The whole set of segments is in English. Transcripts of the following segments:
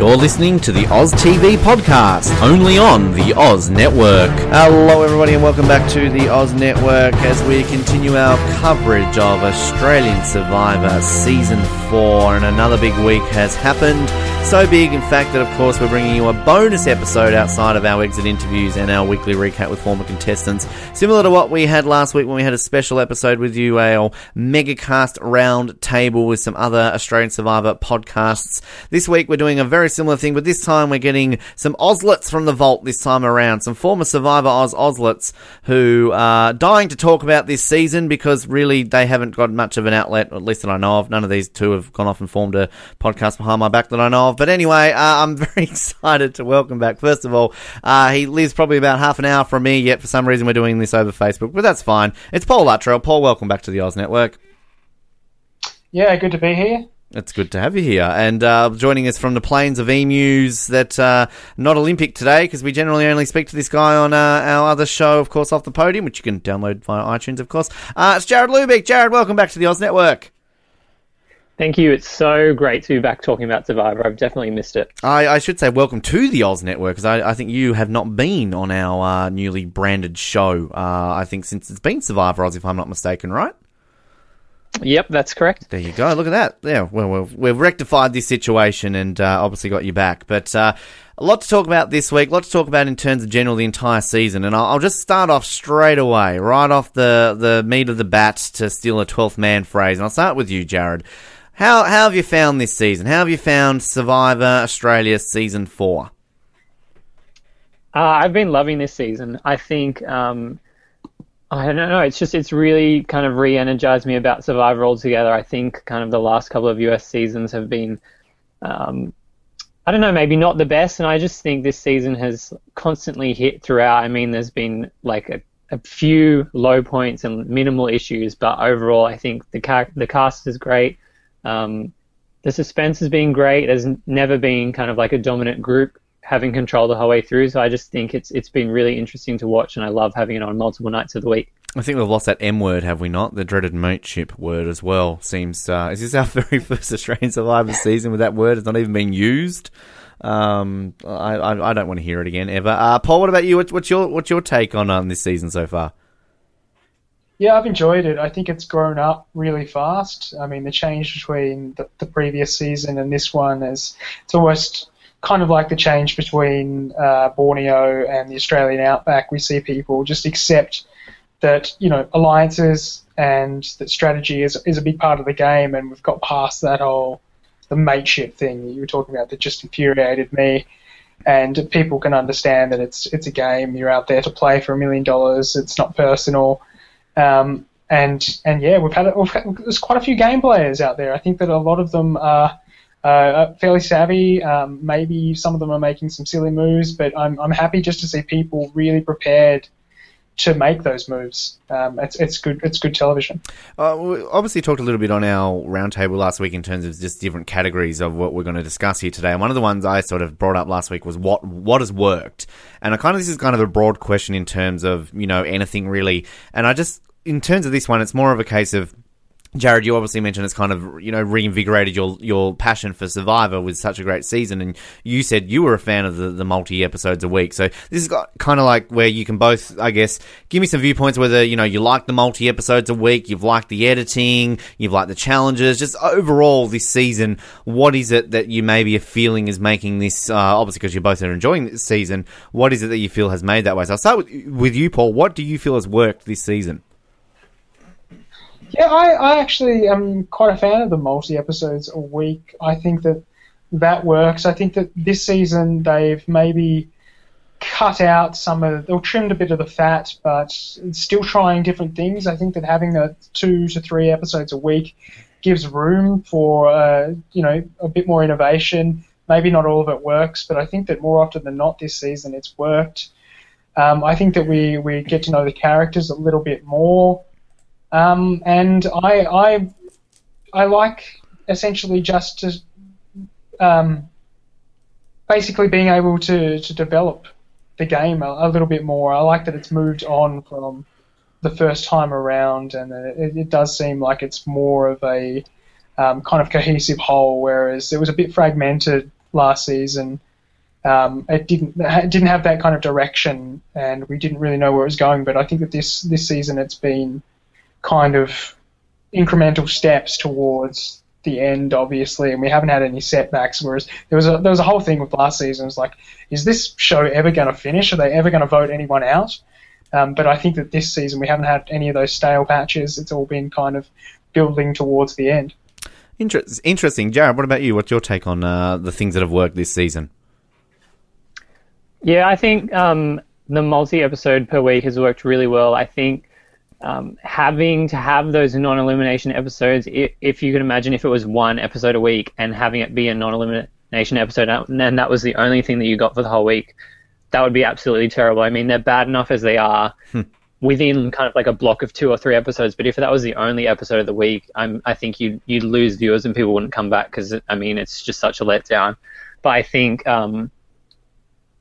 You're listening to the Oz TV podcast, only on the Oz Network. Hello, everybody, and welcome back to the Oz Network as we continue our coverage of Australian Survivor Season 4. And another big week has happened. So big, in fact, that of course we're bringing you a bonus episode outside of our exit interviews and our weekly recap with former contestants. Similar to what we had last week when we had a special episode with you, our megacast round table with some other Australian Survivor podcasts. This week we're doing a very similar thing, but this time we're getting some Ozlets from the vault this time around. Some former Survivor Oz Ozlets who are dying to talk about this season because really they haven't got much of an outlet, at least that I know of. None of these two have gone off and formed a podcast behind my back that I know of. But anyway, uh, I'm very excited to welcome back. First of all, uh, he lives probably about half an hour from me, yet for some reason we're doing this over Facebook, but that's fine. It's Paul Luttrell. Paul, welcome back to the Oz Network. Yeah, good to be here. It's good to have you here. And uh, joining us from the plains of emus that uh, not Olympic today, because we generally only speak to this guy on uh, our other show, of course, off the podium, which you can download via iTunes, of course. Uh, it's Jarrod Loobeek. Jarrod, welcome back to the Oz Network. Thank you. It's so great to be back talking about Survivor. I've definitely missed it. I, I should say welcome to the Oz Network, because I, I, think you have not been on our uh, newly branded show, uh, I think, since it's been Survivor Oz, if I'm not mistaken, right? Yep, that's correct. There you go. Look at that. Yeah, well, we've, we've rectified this situation and uh, obviously got you back. But uh, a lot to talk about this week. A lot to talk about in terms of general the entire season. And I'll, I'll, just start off straight away, right off the, the meat of the bat to steal a 12th man phrase. And I'll start with you, Jarrod. How, how have you found this season? How have you found Survivor Australia Season 4? Uh, I've been loving this season. I think... Um, I don't know. It's just it's really kind of re-energized me about Survivor altogether. I think kind of the last couple of US seasons have been, um, I don't know, maybe not the best, and I just think this season has constantly hit throughout. I mean, there's been like a, a few low points and minimal issues, but overall, I think the the cast is great. Um, the suspense has been great. There's never been kind of like a dominant group having control the whole way through. So I just think it's it's been really interesting to watch, and I love having it on multiple nights of the week. I think we've lost that M word, have we not? The dreaded mateship word as well. Seems uh, is this our very first Australian Survivor season with that word? It's not even being used. Um, I, I, I don't want to hear it again ever. Uh, Paul, what about you? What's, what's your what's your take on um, this season so far? Yeah, I've enjoyed it. I think it's grown up really fast. I mean, the change between the, the previous season and this one is it's almost kind of like the change between uh, Borneo and the Australian outback. We see people just accept that you know alliances and that strategy is is a big part of the game, and we've got past that whole the mateship thing you were talking about that just infuriated me. And people can understand that it's it's a game. You're out there to play for a million dollars. It's not personal. Um, and and yeah, we've had, we've had, there's quite a few game players out there. I think that a lot of them are uh, fairly savvy. Um, maybe some of them are making some silly moves, but I'm I'm happy just to see people really prepared to make those moves. Um, it's it's good it's good television. Uh, we obviously talked a little bit on our roundtable last week in terms of just different categories of what we're going to discuss here today. And one of the ones I sort of brought up last week was what what has worked. And I kind of this is kind of a broad question in terms of you know anything really. And I just in terms of this one, it's more of a case of Jarrod, you obviously mentioned it's kind of you know reinvigorated your your passion for Survivor with such a great season, and you said you were a fan of the, the multi episodes a week. So this is kind of like where you can both, I guess, give me some viewpoints whether you know you like the multi episodes a week, you've liked the editing, you've liked the challenges, just overall this season. What is it that you maybe are feeling is making this? Uh, obviously, because you both are enjoying this season. What is it that you feel has made that way? So I'll start with, with you, Paul. What do you feel has worked this season? Yeah, I, I actually am quite a fan of the multi episodes a week. I think that that works. I think that this season they've maybe cut out some of, or trimmed a bit of the fat, but still trying different things. I think that having a two to three episodes a week gives room for, uh, you know, a bit more innovation. Maybe not all of it works, but I think that more often than not this season it's worked. Um, I think that we, we get to know the characters a little bit more. Um, and I, I, I like essentially just to, um, basically being able to, to develop the game a, a, little bit more. I like that it's moved on from the first time around, and it, it does seem like it's more of a um, kind of cohesive whole, whereas it was a bit fragmented last season. Um, it didn't it didn't have that kind of direction, and we didn't really know where it was going. But I think that this this season it's been kind of incremental steps towards the end, obviously, and we haven't had any setbacks. Whereas there was a there was a whole thing with last season. It was like, is this show ever going to finish? Are they ever going to vote anyone out? Um, but I think that this season we haven't had any of those stale patches. It's all been kind of building towards the end. Interesting, Jarrod. What about you? What's your take on uh, the things that have worked this season? Yeah, I think um, the multi episode per week has worked really well. I think um, having to have those non elimination episodes, if, if, you can imagine if it was one episode a week and having it be a non elimination episode, and that was the only thing that you got for the whole week, that would be absolutely terrible. I mean, they're bad enough as they are. Hmm. Within kind of like a block of two or three episodes, but if that was the only episode of the week, I'm, I think you'd you'd lose viewers and people wouldn't come back because I mean it's just such a letdown. But I think um,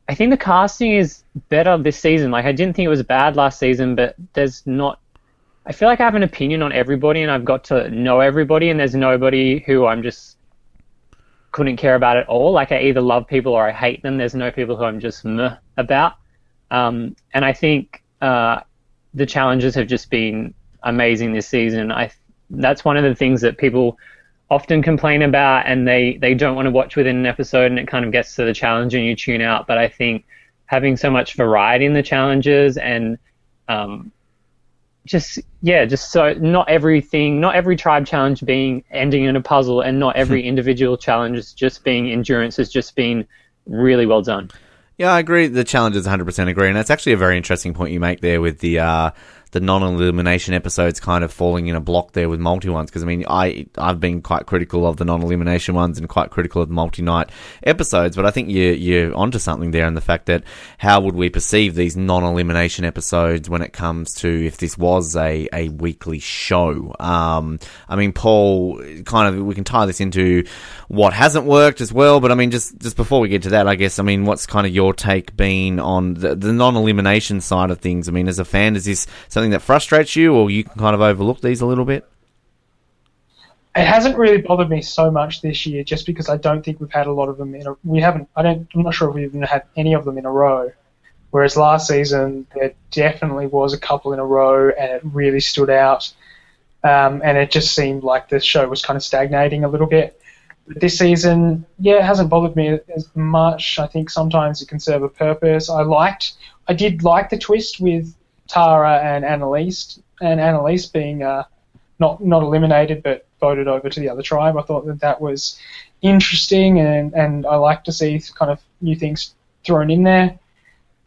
I think the casting is better this season. Like I didn't think it was bad last season, but there's not I feel like I have an opinion on everybody and I've got to know everybody and there's nobody who I'm just couldn't care about at all. Like I either love people or I hate them. There's no people who I'm just meh about. Um, and I think uh, the challenges have just been amazing this season. I that's one of the things that people often complain about and they, they don't want to watch within an episode and it kind of gets to the challenge and you tune out. But I think having so much variety in the challenges and um, just yeah, just so not everything, not every tribe challenge being ending in a puzzle, and not every individual challenge is just being endurance has just been really well done. Yeah, I agree. The challenge is 100% agree, and that's actually a very interesting point you make there with the uh, the non-elimination episodes kind of falling in a block there with multi ones because I mean I I've been quite critical of the non-elimination ones and quite critical of the multi-night episodes, but I think you you're onto something there in the fact that how would we perceive these non-elimination episodes when it comes to if this was a a weekly show? Um, I mean, Paul, kind of we can tie this into what hasn't worked as well, but I mean just just before we get to that, I guess I mean what's kind of your take been on the, the non-elimination side of things? I mean, as a fan, is this something that frustrates you, or you can kind of overlook these a little bit? It hasn't really bothered me so much this year, just because I don't think we've had a lot of them in a. We haven't. I don't. I'm not sure if we've even had any of them in a row. Whereas last season there definitely was a couple in a row, and it really stood out. Um, and it just seemed like the show was kind of stagnating a little bit. But this season, yeah, it hasn't bothered me as much. I think sometimes it can serve a purpose. I liked, I did like the twist with Tara and Annalise, and Annalise being uh, not not eliminated but voted over to the other tribe. I thought that that was interesting, and and I like to see kind of new things thrown in there.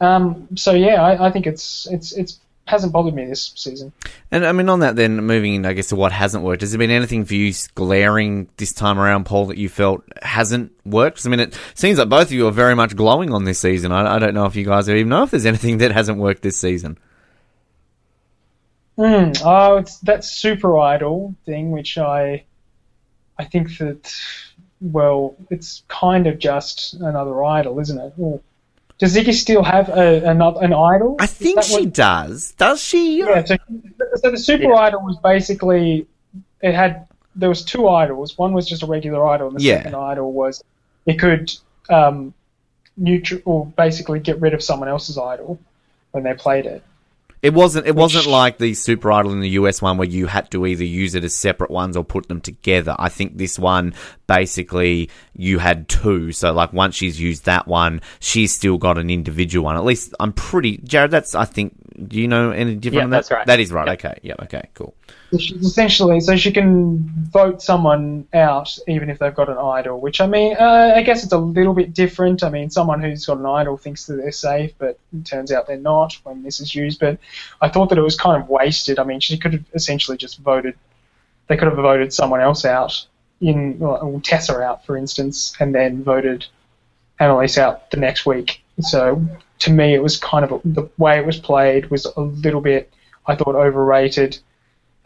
Um, so yeah, I, I think it's it's it's hasn't bothered me this season. And I mean, on that, then moving in, I guess to what hasn't worked. Has there been anything for you glaring this time around, Paul, that you felt hasn't worked? I mean, it seems like both of you are very much glowing on this season. I, I don't know if you guys even know if there's anything that hasn't worked this season. Mm, oh, it's that super idol thing, which I, I think that, well, it's kind of just another idol, isn't it? Does Ziggy still have a, another an idol? I think she what, does. Does she? Yeah. So, so the super yeah. idol was basically it had there was two idols. One was just a regular idol, and the yeah. second idol was it could um, neutral or basically get rid of someone else's idol when they played it. It wasn't. It wasn't like the Super Idol in the US one where you had to either use it as separate ones or put them together. I think this one basically you had two. So like once she's used that one, she's still got an individual one. At least I'm pretty. Jarrod, that's I think. Do you know any different? Yeah, that's that? right. That is right. Yep. Okay. Yeah. Okay. Cool. She's essentially so she can vote someone out even if they've got an idol. Which I mean, uh, I guess it's a little bit different. I mean, someone who's got an idol thinks that they're safe, but it turns out they're not when this is used. But I thought that it was kind of wasted. I mean, she could have essentially just voted. They could have voted someone else out in well, Tessa out, for instance, and then voted Annalise out the next week. So to me, it was kind of a, the way it was played was a little bit, I thought, overrated.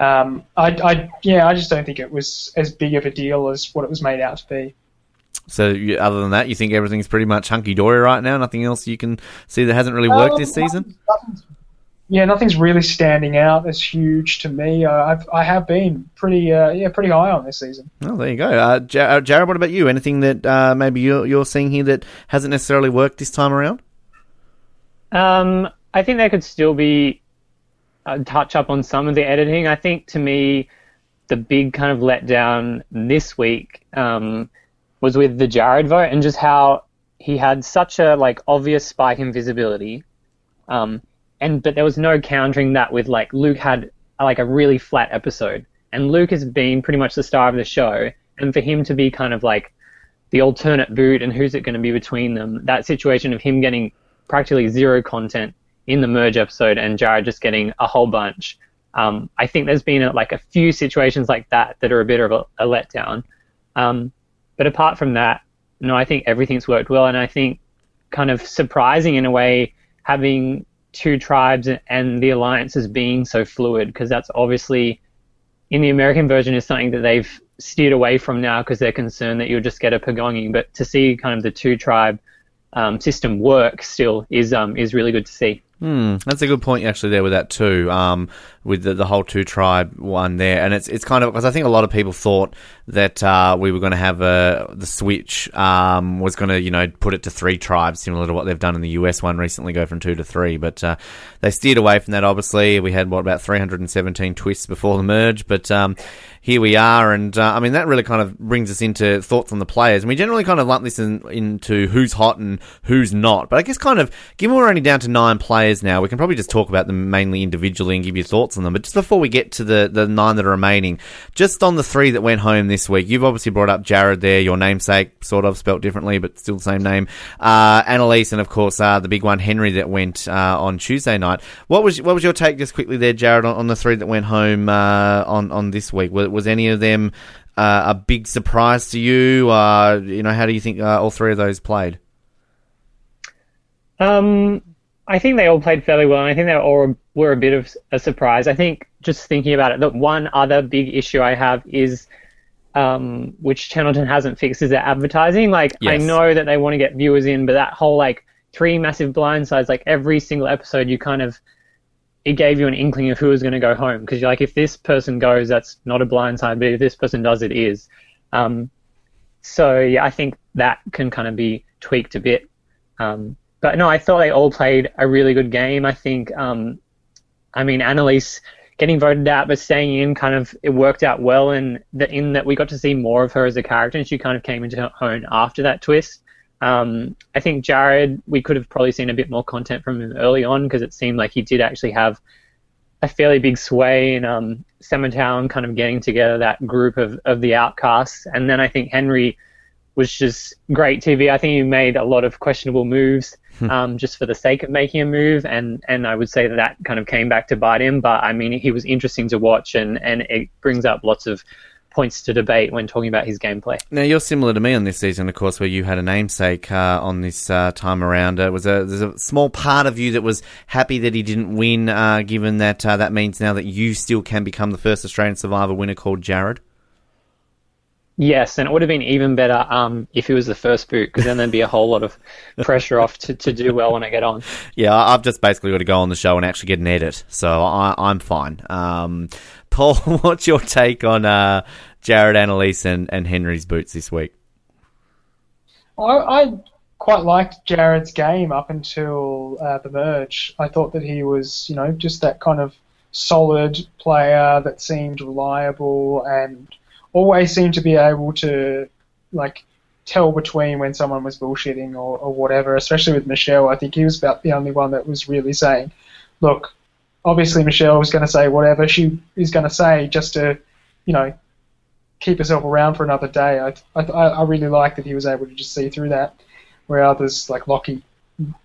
Um, I, I, yeah, I just don't think it was as big of a deal as what it was made out to be. So, you, other than that, you think everything's pretty much hunky dory right now? Nothing else you can see that hasn't really worked um, this season? yeah, nothing's really standing out as huge to me. Uh, I've I have been pretty uh, yeah pretty high on this season. Oh, there you go, uh, uh Jared. What about you? Anything that uh, maybe you're you're seeing here that hasn't necessarily worked this time around? Um, I think there could still be a touch up on some of the editing. I think to me, the big kind of letdown this week um, was with the Jared vote and just how he had such a like obvious spike in visibility. Um, and but there was no countering that with like Luke had like a really flat episode, and Luke has been pretty much the star of the show, and for him to be kind of like the alternate boot and who's it going to be between them, that situation of him getting practically zero content in the merge episode and Jared just getting a whole bunch. Um, I think there's been a, like a few situations like that that are a bit of a, a letdown. Um, but apart from that, no, I think everything's worked well, and I think kind of surprising in a way having two tribes and the alliances being so fluid because that's obviously in the American version is something that they've steered away from now because they're concerned that you'll just get a Pagonging. But to see kind of the two tribe um, system work still is um, is really good to see. Hmm, that's a good point actually there with that too, um, with the, the whole two tribe one there, and it's it's kind of because I think a lot of people thought that uh, we were going to have a the switch um, was going to you know put it to three tribes, similar to what they've done in the US one recently, go from two to three, but uh, they steered away from that. Obviously, we had what about 317 twists before the merge, but um, here we are, and uh, I mean that really kind of brings us into thoughts on the players, and we generally kind of lump this in, into who's hot and who's not, but I guess kind of given we're only down to nine players now. We can probably just talk about them mainly individually and give you thoughts on them. But just before we get to the, the nine that are remaining, just on the three that went home this week, you've obviously brought up Jared there, your namesake, sort of spelt differently, but still the same name. Uh, Annalise, and of course, uh, the big one, Henry, that went uh, on Tuesday night. What was what was your take just quickly there, Jarrod, on, on the three that went home uh, on, on this week? Was, was any of them uh, a big surprise to you? Uh, you know, how do you think all three of those played? Um, I think they all played fairly well, I think they all were a bit of a surprise. I think just thinking about it, the one other big issue I have is um, which Channel Ten hasn't fixed is their advertising. Like yes. I know that they want to get viewers in, but that whole like three massive blindsides, like every single episode, you kind of it gave you an inkling of who was going to go home because you're like, if this person goes, that's not a blind blindside, but if this person does, it is. Um, so yeah, I think that can kind of be tweaked a bit. Um, but no, I thought they all played a really good game. I think, um, I mean, Annalise getting voted out but staying in kind of it worked out well in that in that we got to see more of her as a character and she kind of came into her own after that twist. Um, I think Jared, we could have probably seen a bit more content from him early on because it seemed like he did actually have a fairly big sway in um, Samatau kind of getting together that group of, of the outcasts. And then I think Henry was just great TV. I think he made a lot of questionable moves. Hmm. um, just for the sake of making a move, and and I would say that that kind of came back to bite him. But I mean, he was interesting to watch, and and it brings up lots of points to debate when talking about his gameplay. Now you're similar to me on this season, of course, where you had a namesake uh, on this uh, time around. Uh, was a there's a small part of you that was happy that he didn't win, uh, given that uh, that means now that you still can become the first Australian Survivor winner called Jared. Yes, and it would have been even better um, if it was the first boot, because then there'd be a whole lot of pressure off to, to do well when I get on. Yeah, I've just basically got to go on the show and actually get an edit, so I, am fine. Um, Paul, what's your take on uh, Jared Annalise and, and Henry's boots this week? I, I quite liked Jared's game up until uh, the merge. I thought that he was, you know, just that kind of solid player that seemed reliable and always seemed to be able to like tell between when someone was bullshitting or, or whatever, especially with Michelle. I think he was about the only one that was really saying, look, obviously Michelle was going to say whatever she is going to say just to, you know, keep herself around for another day. I, I, I really like that he was able to just see through that, where others like Lockie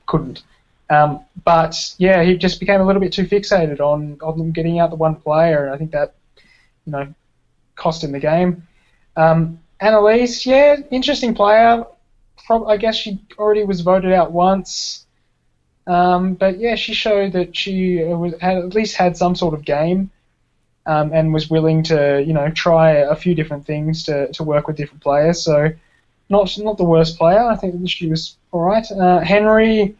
couldn't. Um, but yeah, he just became a little bit too fixated on on getting out the one player, and I think that you know cost in the game. Um, Annalise, yeah, interesting player. Pro- I guess she already was voted out once. Um, but yeah, she showed that she was, had at least had some sort of game um, and was willing to, you know, try a few different things to, to work with different players. So not not the worst player. I think she was all right. Uh, Henry,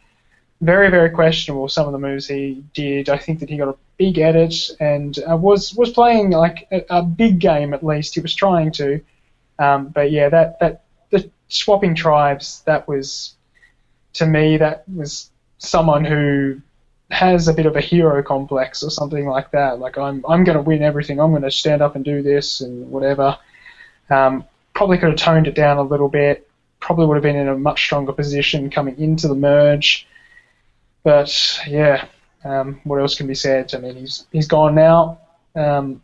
very, very questionable. Some of the moves he did. I think that he got a big edit and uh, was was playing like a, a, big game at least. He was trying to, um, but yeah, that that the swapping tribes that was to me that was someone who has a bit of a hero complex or something like that. Like I'm I'm going to win everything. I'm going to stand up and do this and whatever. Um, probably could have toned it down a little bit. Probably would have been in a much stronger position coming into the merge. But yeah, um, what else can be said? I mean, he's he's gone now. Um,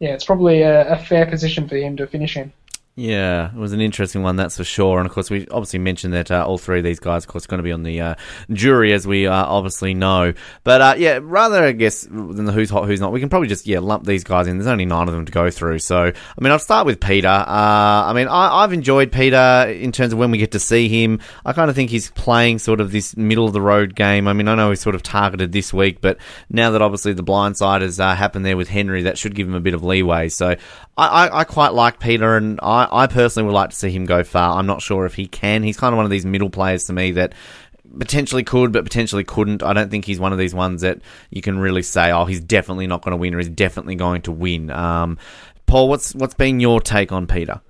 yeah, it's probably a, a fair position for him to finish in. Yeah, it was an interesting one, that's for sure. And of course, we obviously mentioned that uh, all three of these guys, of course, are going to be on the uh, jury, as we uh, obviously know. But uh, yeah, rather, I guess, than the who's hot, who's not, we can probably just yeah lump these guys in. There's only nine of them to go through. So, I mean, I'll start with Peter. Uh, I mean, I, have enjoyed Peter in terms of when we get to see him. I kind of think he's playing sort of this middle of the road game. I mean, I know he's sort of targeted this week, but now that obviously the blindside has uh, happened there with Henry, that should give him a bit of leeway. So, I, I, I quite like Peter, and I, I personally would like to see him go far. I'm not sure if he can. He's kind of one of these middle players to me that potentially could, but potentially couldn't. I don't think he's one of these ones that you can really say, oh, he's definitely not going to win or he's definitely going to win. Um, Paul, what's what's been your take on Peter?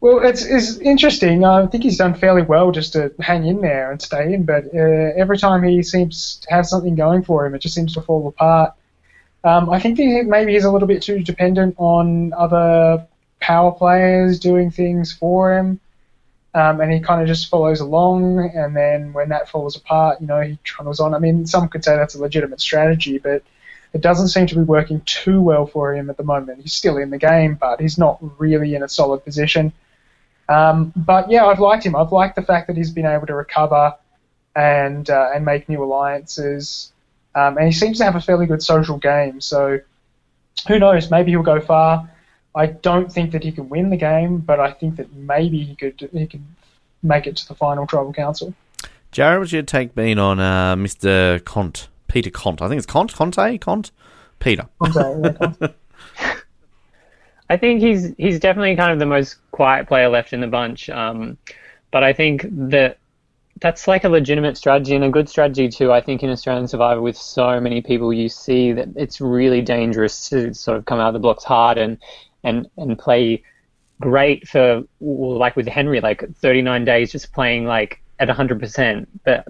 Well, it's, it's interesting. I think he's done fairly well just to hang in there and stay in, but uh, every time he seems to have something going for him, it just seems to fall apart. Um, I think maybe he's a little bit too dependent on other power players doing things for him, um, and he kind of just follows along. And then when that falls apart, you know, he trundles on. I mean, some could say that's a legitimate strategy, but it doesn't seem to be working too well for him at the moment. He's still in the game, but he's not really in a solid position. Um, but yeah, I've liked him. I've liked the fact that he's been able to recover and uh, and make new alliances. Um, and he seems to have a fairly good social game. So who knows? Maybe he'll go far. I don't think that he can win the game, but I think that maybe he could he could make it to the final tribal council. Jarrod, what's your take been on uh, Mr. Cont, Peter Cont? I think it's Cont, Conte, Cont, Peter. Conte, yeah, I think he's he's definitely kind of the most quiet player left in the bunch. Um, but I think that that's like a legitimate strategy and a good strategy too. I think in Australian Survivor, with so many people, you see that it's really dangerous to sort of come out of the blocks hard and and and play great for like with Henry, like 39 days just playing like at 100%. But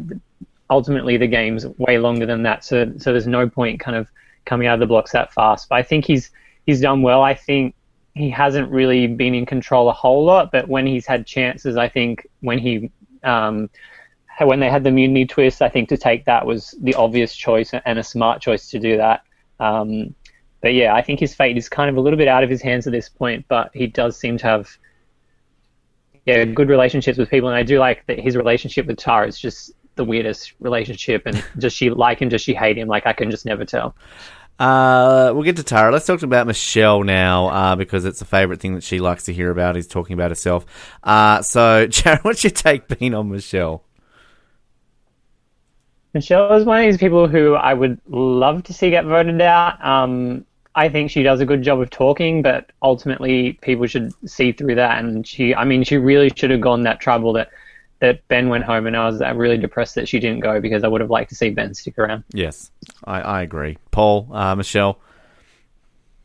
ultimately, the game's way longer than that, so so there's no point kind of coming out of the blocks that fast. But I think he's he's done well. I think he hasn't really been in control a whole lot, but when he's had chances, I think when he um, when they had the mutiny twist, I think to take that was the obvious choice and a smart choice to do that. Um, but yeah, I think his fate is kind of a little bit out of his hands at this point, but he does seem to have yeah good relationships with people, and I do like that his relationship with Tara is just the weirdest relationship. And does she like him? Does she hate him? Like I can just never tell. Uh, we'll get to Tara. Let's talk about Michelle now, uh, because it's a favourite thing that she likes to hear about is talking about herself. Uh, so, Jarrod, what's your take been on Michelle? Michelle is one of these people who I would love to see get voted out. Um, I think she does a good job of talking, but ultimately people should see through that. And she, I mean, she really should have gone that trouble that that Ben went home, and I was really depressed that she didn't go because I would have liked to see Ben stick around. Yes, I, I agree. Paul, uh, Michelle.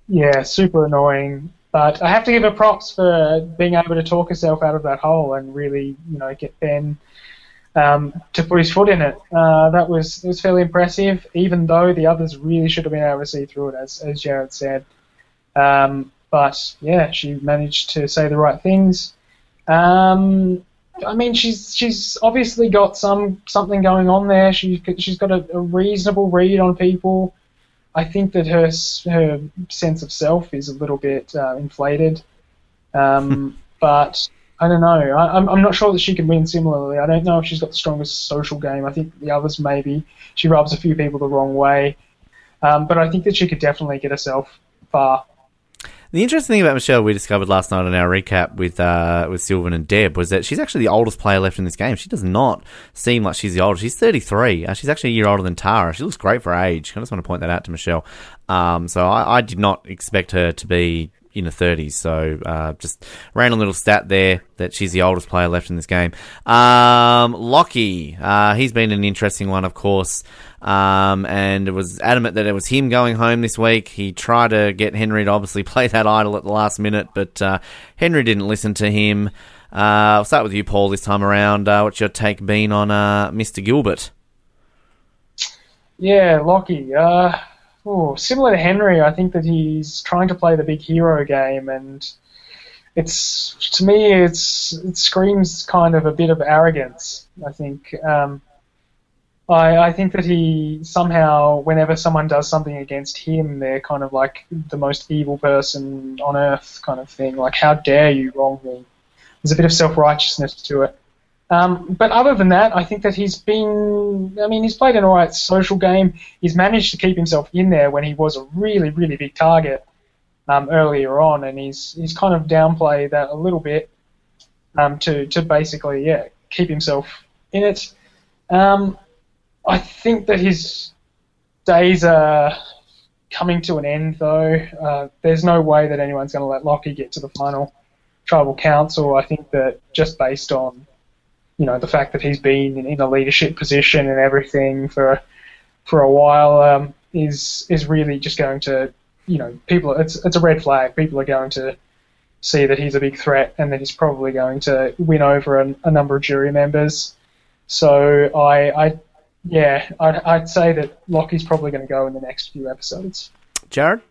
Yeah, super annoying. But I have to give her props for being able to talk herself out of that hole and really, you know, get Ben um, to put his foot in it. Uh, that was it was fairly impressive, even though the others really should have been able to see through it, as as Jarrod said. Um, but yeah, she managed to say the right things. Um, I mean, she's she's obviously got some something going on there. She she's got a, a reasonable read on people. I think that her her sense of self is a little bit uh, inflated, um, but I don't know. I, am I'm not sure that she can win similarly. I don't know if she's got the strongest social game. I think the others maybe. She rubs a few people the wrong way. Um, but I think that she could definitely get herself far. The interesting thing about Michelle we discovered last night in our recap with uh, with Sylvan and Deb was that she's actually the oldest player left in this game. She does not seem like she's the oldest. She's 33. Uh, she's actually a year older than Tara. She looks great for age. I just want to point that out to Michelle. Um, so I, I, did not expect her to be in the 30s. So uh, just random little stat there that she's the oldest player left in this game. Um, Lockie, uh, he's been an interesting one, of course. Um, and it was adamant that it was him going home this week. He tried to get Henry to obviously play that idol at the last minute, but uh, Henry didn't listen to him. Uh, I'll start with you, Paul, this time around. Uh, what's your take been on uh, Mr. Gilbert? Yeah, Lockie. Similar to Henry, I think that he's trying to play the big hero game, and it's to me, it's it screams kind of a bit of arrogance. I think. Um, I, I think that he somehow, whenever someone does something against him, they're kind of like the most evil person on earth, kind of thing. Like, how dare you wrong me? There's a bit of self righteousness to it. Um, but other than that, I think that he's been. I mean, he's played an alright social game. He's managed to keep himself in there when he was a really, really big target um, earlier on, and he's he's kind of downplayed that a little bit um, to to basically yeah keep himself in it. Um, I think that his days are coming to an end, though. Uh, there's no way that anyone's going to let Lockie get to the final tribal council. I think that just based on you know the fact that he's been in a leadership position and everything for for a while um, is is really just going to you know people it's it's a red flag. People are going to see that he's a big threat and that he's probably going to win over a, a number of jury members. So I, I yeah, I'd, I'd say that Lockie's probably going to go in the next few episodes. Jarrod.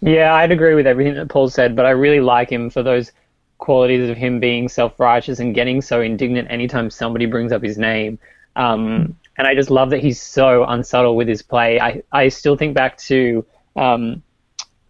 Yeah, I'd agree with everything that Paul said, but I really like him for those qualities of him being self-righteous and getting so indignant anytime somebody brings up his name. Um, and I just love that he's so unsubtle with his play. I, I still think back to um,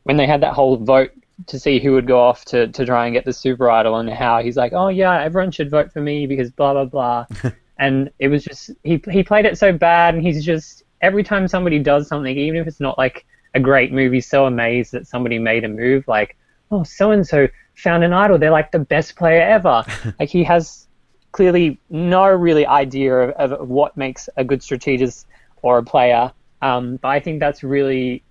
when they had that whole vote to see who would go off to, to try and get the super idol and how he's like, oh yeah, everyone should vote for me because blah blah blah. and it was just he he played it so bad, and he's just every time somebody does something, even if it's not like a great movie, so amazed that somebody made a move like, oh so and so found an idol. They're like the best player ever. like he has clearly no really idea of, of what makes a good strategist or a player. Um, but I think that's really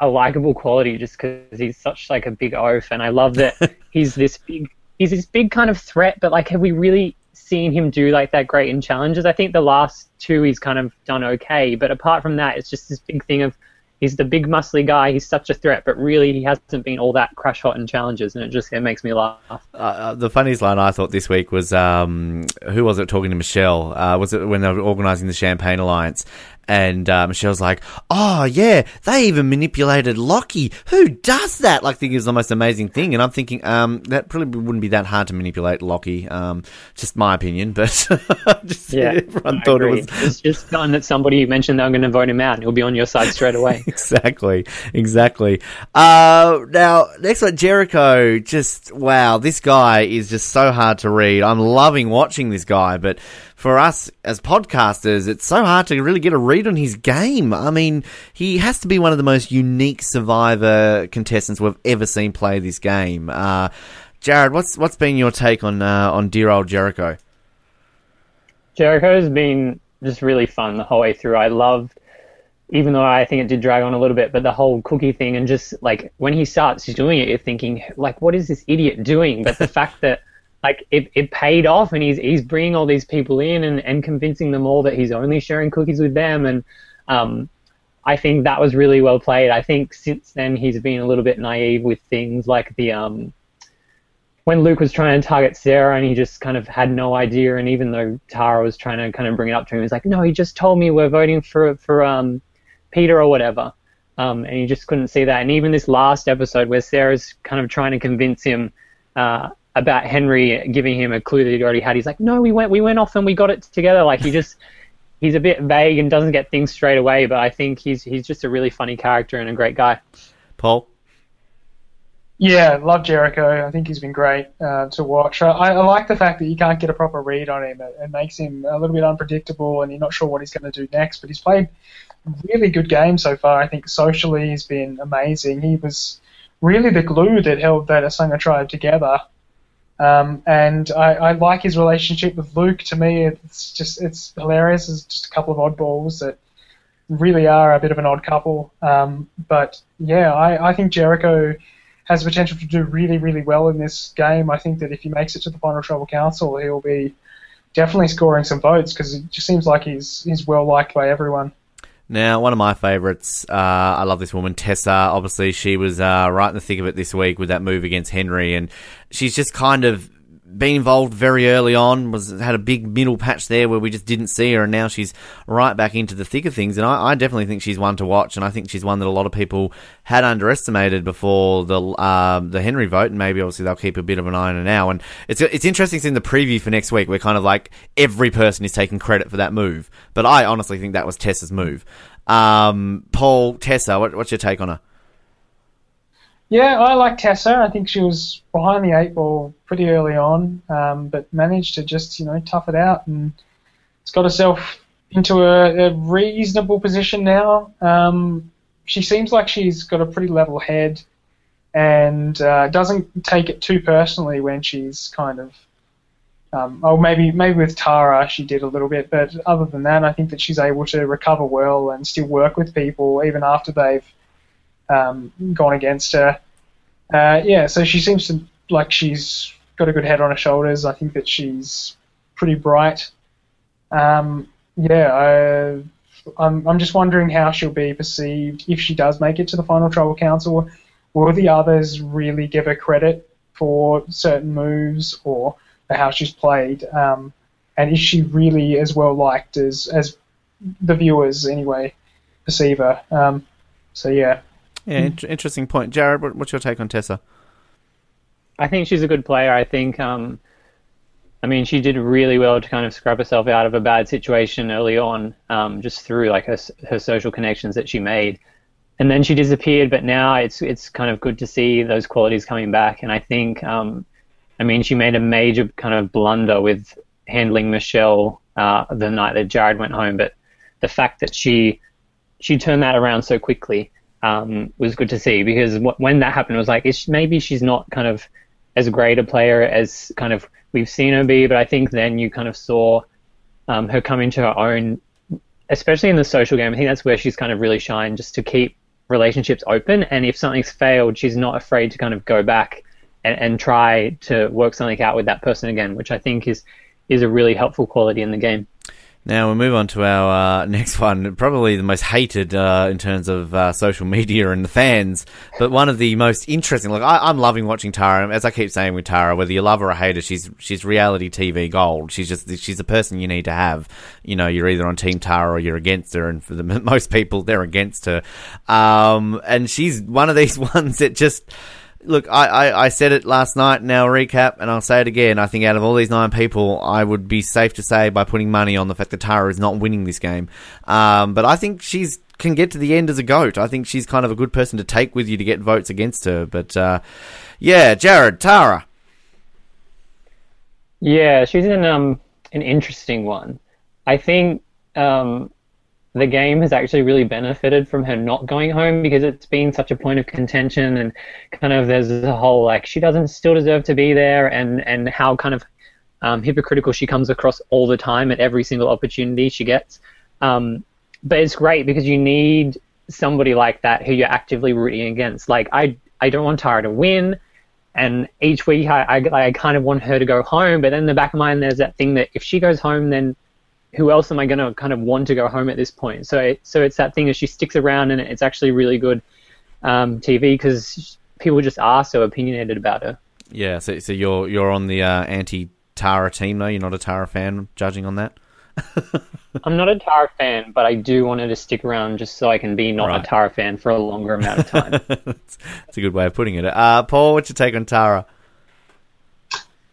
a likable quality just because he's such like a big oaf, and I love that he's this big. He's this big kind of threat, but like, have we really seen him do like that great in challenges? I think the last two he's kind of done okay, but apart from that, it's just this big thing of he's the big muscly guy. He's such a threat, but really he hasn't been all that crash hot in challenges, and it just it makes me laugh. Uh, uh, the funniest line I thought this week was um, who was it talking to Michelle? Uh, was it when they were organising the Champagne Alliance? And uh, Michelle's like, oh, yeah, they even manipulated Lockie. Who does that? Like, think is the most amazing thing. And I'm thinking, um, that probably wouldn't be that hard to manipulate Lockie. Um, just my opinion, but just yeah, everyone I thought agree. it was. It's just fun that somebody mentioned they're going to vote him out and he'll be on your side straight away. exactly, exactly. Uh, now, next one, Jericho. Just, wow, this guy is just so hard to read. I'm loving watching this guy, but for us as podcasters, it's so hard to really get a read on his game. I mean, he has to be one of the most unique Survivor contestants we've ever seen play this game. Uh, Jarrod, what's what's been your take on uh, on dear old Jericho? Jericho's been just really fun the whole way through. I loved, even though I think it did drag on a little bit, but the whole cookie thing and just like when he starts doing it, you're thinking like, what is this idiot doing? But the fact that like it, it paid off and he's he's bringing all these people in and, and convincing them all that he's only sharing cookies with them and um, I think that was really well played. I think since then he's been a little bit naive with things like the um, when Luke was trying to target Sarah and he just kind of had no idea and even though Tara was trying to kind of bring it up to him, he's like, No, he just told me we're voting for for um, Peter or whatever. Um, and he just couldn't see that. And even this last episode where Sarah's kind of trying to convince him uh, about Henry giving him a clue that he'd already had. He's like, no, we went we went off and we got it together. Like he just he's a bit vague and doesn't get things straight away. But I think he's he's just a really funny character and a great guy. Paul. Yeah, love Jericho. I think he's been great uh, to watch. I, I, like the fact that you can't get a proper read on him. It, it makes him a little bit unpredictable, and you're not sure what he's going to do next. But he's played really good games so far. I think socially he's been amazing. He was really the glue that held that Asanga tribe together um, and I, I, like his relationship with Luke. To me, it's just it's hilarious. It's just a couple of oddballs that really are a bit of an odd couple. Um, but yeah, I, I think Jericho has the potential to do really, really well in this game. I think that if he makes it to the final tribal council, he'll be definitely scoring some votes because it just seems like he's he's well liked by everyone. Now, one of my favourites, uh, I love this woman, Tessa. Obviously, she was uh, right in the thick of it this week with that move against Henry, and she's just kind of been involved very early on. Was had a big middle patch there where we just didn't see her, and now she's right back into the thick of things. And I, I definitely think she's one to watch, and I think she's one that a lot of people had underestimated before the uh, the Henry vote, and maybe obviously they'll keep a bit of an eye on her now. And it's it's interesting seeing the preview for next week. Where kind of like every person is taking credit for that move, but I honestly think that was Tessa's move. Um, Paul Tessa, what, what's your take on her? Yeah, I like Tessa. I think she was behind the eight ball pretty early on, um, but managed to just you know tough it out and it's got herself into a, a reasonable position now. Um, she seems like she's got a pretty level head and uh, doesn't take it too personally when she's kind of. Um, oh, maybe maybe with Tara she did a little bit, but other than that, I think that she's able to recover well and still work with people even after they've um, gone against her. Uh, yeah, so she seems to like she's got a good head on her shoulders. I think that she's pretty bright. Um, yeah, I, I'm, I'm just wondering how she'll be perceived if she does make it to the final tribal council. Will the others really give her credit for certain moves or how she's played? Um, and is she really as well liked as as the viewers anyway perceive her? Um, so yeah, yeah, mm. interesting point. Jarrod, what's your take on Tessa? I think she's a good player. I think, um, I mean, she did really well to kind of scrub herself out of a bad situation early on, um, just through like her, her social connections that she made. And then she disappeared, but now it's it's kind of good to see those qualities coming back. And I think, um, I mean, she made a major kind of blunder with handling Michelle uh, the night that Jared went home, but the fact that she she turned that around so quickly um, was good to see because w- when that happened, it was like maybe she's not kind of as great a player as kind of we've seen her be, but I think then you kind of saw um, her come into her own, especially in the social game. I think that's where she's kind of really shined, just to keep relationships open. And if something's failed, she's not afraid to kind of go back and, and try to work something out with that person again, which I think is is a really helpful quality in the game. Now we'll move on to our uh, next one, probably the most hated uh, in terms of uh, social media and the fans, but one of the most interesting. Like I, am loving watching Tara. As I keep saying with Tara, whether you love her or hate her, she's she's reality TV gold. She's just she's a person you need to have. You know, you're either on Team Tara or you're against her, and for the most people, they're against her. Um, and she's one of these ones that just look, I, I, I, said it last night in our recap, and I'll say it again. I think out of all these nine people, I would be safe to say by putting money on the fact that Tara is not winning this game. Um, but I think she's can get to the end as a goat. I think she's kind of a good person to take with you to get votes against her. But uh, yeah, Jarrod, Tara. Yeah, she's an um an interesting one. I think um, the game has actually really benefited from her not going home because it's been such a point of contention and kind of there's a whole like she doesn't still deserve to be there and and how kind of um, hypocritical she comes across all the time at every single opportunity she gets. Um, but it's great because you need somebody like that who you're actively rooting against. Like I I don't want Tara to win. And each week, I, I, I kind of want her to go home, but then in the back of my mind, there's that thing that if she goes home, then who else am I going to kind of want to go home at this point? So, it, so it's that thing that she sticks around, and it's actually really good um, TV because people just are so opinionated about her. Yeah, so, so you're you're on the uh, anti Tara team though. You're not a Tara fan, judging on that. I'm not a Tara fan, but I do want her to stick around just so I can be not right. a Tara fan for a longer amount of time. that's, that's, a good way of putting it. Uh, Paul, what's your take on Tara?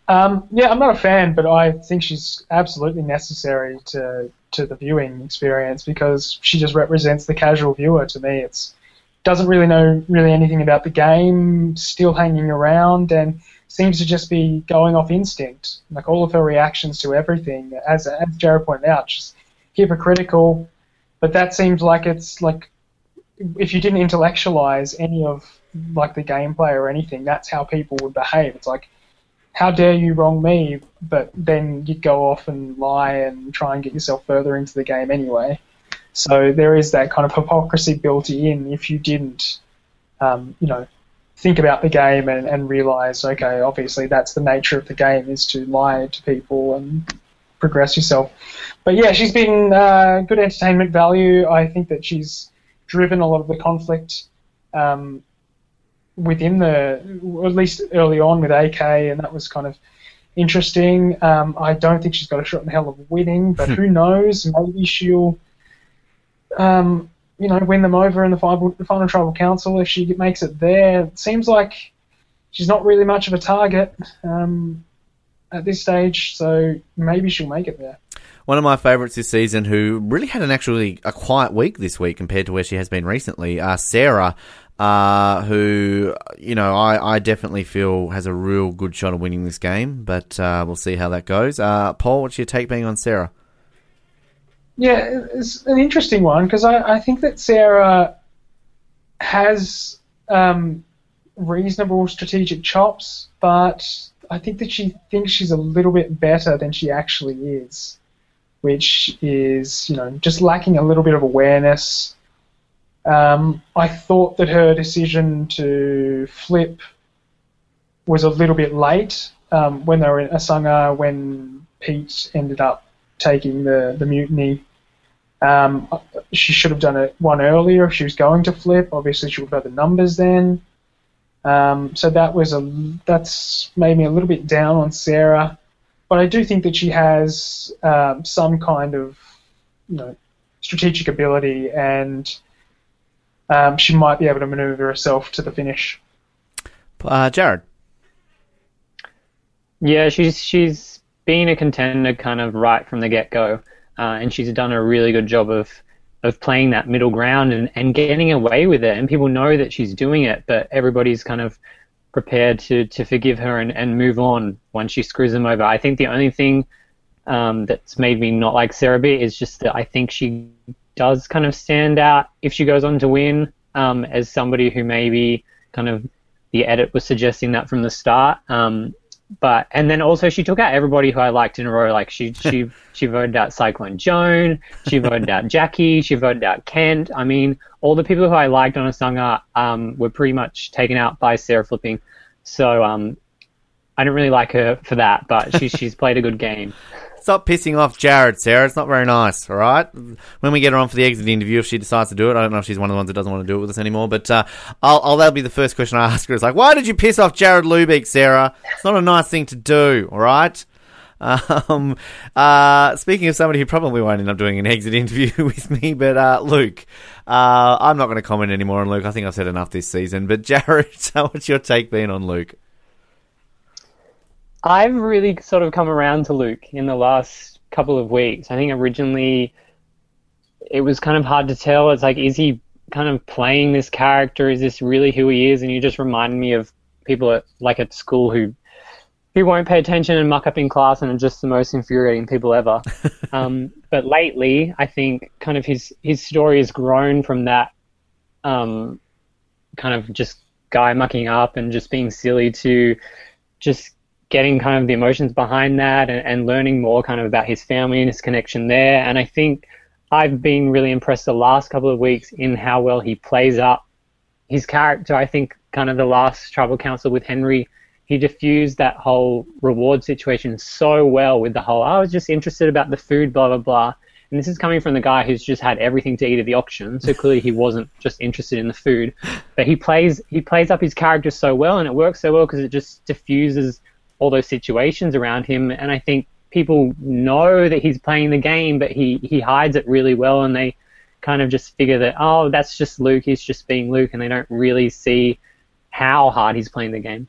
Um, yeah, I'm not a fan, but I think she's absolutely necessary to to the viewing experience because she just represents the casual viewer. To me, it's doesn't really know really anything about the game, still hanging around, and seems to just be going off instinct. Like all of her reactions to everything, as as Jarrod pointed out, she's hypocritical. But that seems like it's like if you didn't intellectualize any of like the gameplay or anything, that's how people would behave. It's like how dare you wrong me? But then you'd go off and lie and try and get yourself further into the game anyway. So there is that kind of hypocrisy built in if you didn't, um, you know, think about the game and, and realize, okay, obviously that's the nature of the game is to lie to people and progress yourself. But yeah, she's been uh, good entertainment value. I think that she's driven a lot of the conflict um, within the, at least early on with AK, and that was kind of interesting. Um, I don't think she's got a shot in hell of winning, but who knows? Maybe she'll, um, you know, win them over in the final, the final tribal council if she makes it there. It seems like she's not really much of a target um, at this stage, so maybe she'll make it there. One of my favourites this season, who really had an actually a quiet week this week compared to where she has been recently, uh, Sarah uh, who you know I, I definitely feel has a real good shot of winning this game, but uh, we'll see how that goes. Uh, Paul, what's your take being on Sarah? Yeah, it's an interesting one because I, I think that Sarah has um, reasonable strategic chops, but I think that she thinks she's a little bit better than she actually is, which is you know just lacking a little bit of awareness um, I thought that her decision to flip was a little bit late um, when they were in Asaga when Pete ended up taking the, the mutiny. Um, she should have done it one earlier if she was going to flip. Obviously, she would have had the numbers then. Um, so that was a that's made me a little bit down on Sarah, but I do think that she has um, some kind of you know strategic ability and um, she might be able to maneuver herself to the finish. Uh, Jarrod. Yeah, she's she's been a contender kind of right from the get go, uh, and she's done a really good job of of playing that middle ground and, and getting away with it. And people know that she's doing it, but everybody's kind of prepared to, to forgive her and, and move on once she screws them over. I think the only thing um, that's made me not like Sarah B is just that I think she does kind of stand out if she goes on to win um, as somebody who maybe kind of the edit was suggesting that from the start. Um, but and then also she took out everybody who I liked in a row. Like she she she voted out Cyclone Joan, she voted out Jackie, she voted out Kent. I mean, all the people who I liked on Asaga um, were pretty much taken out by Sarah flipping. So um, I didn't really like her for that, but she, she's played a good game. Stop pissing off Jarrod, Sarah. It's not very nice, all right? When we get her on for the exit interview, if she decides to do it, I don't know if she's one of the ones that doesn't want to do it with us anymore, but uh, I'll, I'll, that'll be the first question I ask her. It's like, why did you piss off Jarrod Loobeek, Sarah? It's not a nice thing to do, all right? Um, uh, speaking of somebody who probably won't end up doing an exit interview with me, but uh, Luke, uh, I'm not going to comment anymore on Luke. I think I've said enough this season. But Jarrod, what's your take been on Luke? I've really sort of come around to Luke in the last couple of weeks. I think originally it was kind of hard to tell. It's like, is he kind of playing this character? Is this really who he is? And you just remind me of people at like at school who who won't pay attention and muck up in class and are just the most infuriating people ever. um, but lately, I think kind of his his story has grown from that um, kind of just guy mucking up and just being silly to just getting kind of the emotions behind that and, and learning more kind of about his family and his connection there. And I think I've been really impressed the last couple of weeks in how well he plays up his character. I think kind of the last tribal council with Henry, he diffused that whole reward situation so well with the whole, oh, I was just interested about the food, blah, blah, blah. And this is coming from the guy who's just had everything to eat at the auction, so clearly he wasn't just interested in the food. But he plays he plays up his character so well, and it works so well because it just diffuses all those situations around him. And I think people know that he's playing the game, but he, he hides it really well, and they kind of just figure that, oh, that's just Luke, he's just being Luke, and they don't really see how hard he's playing the game.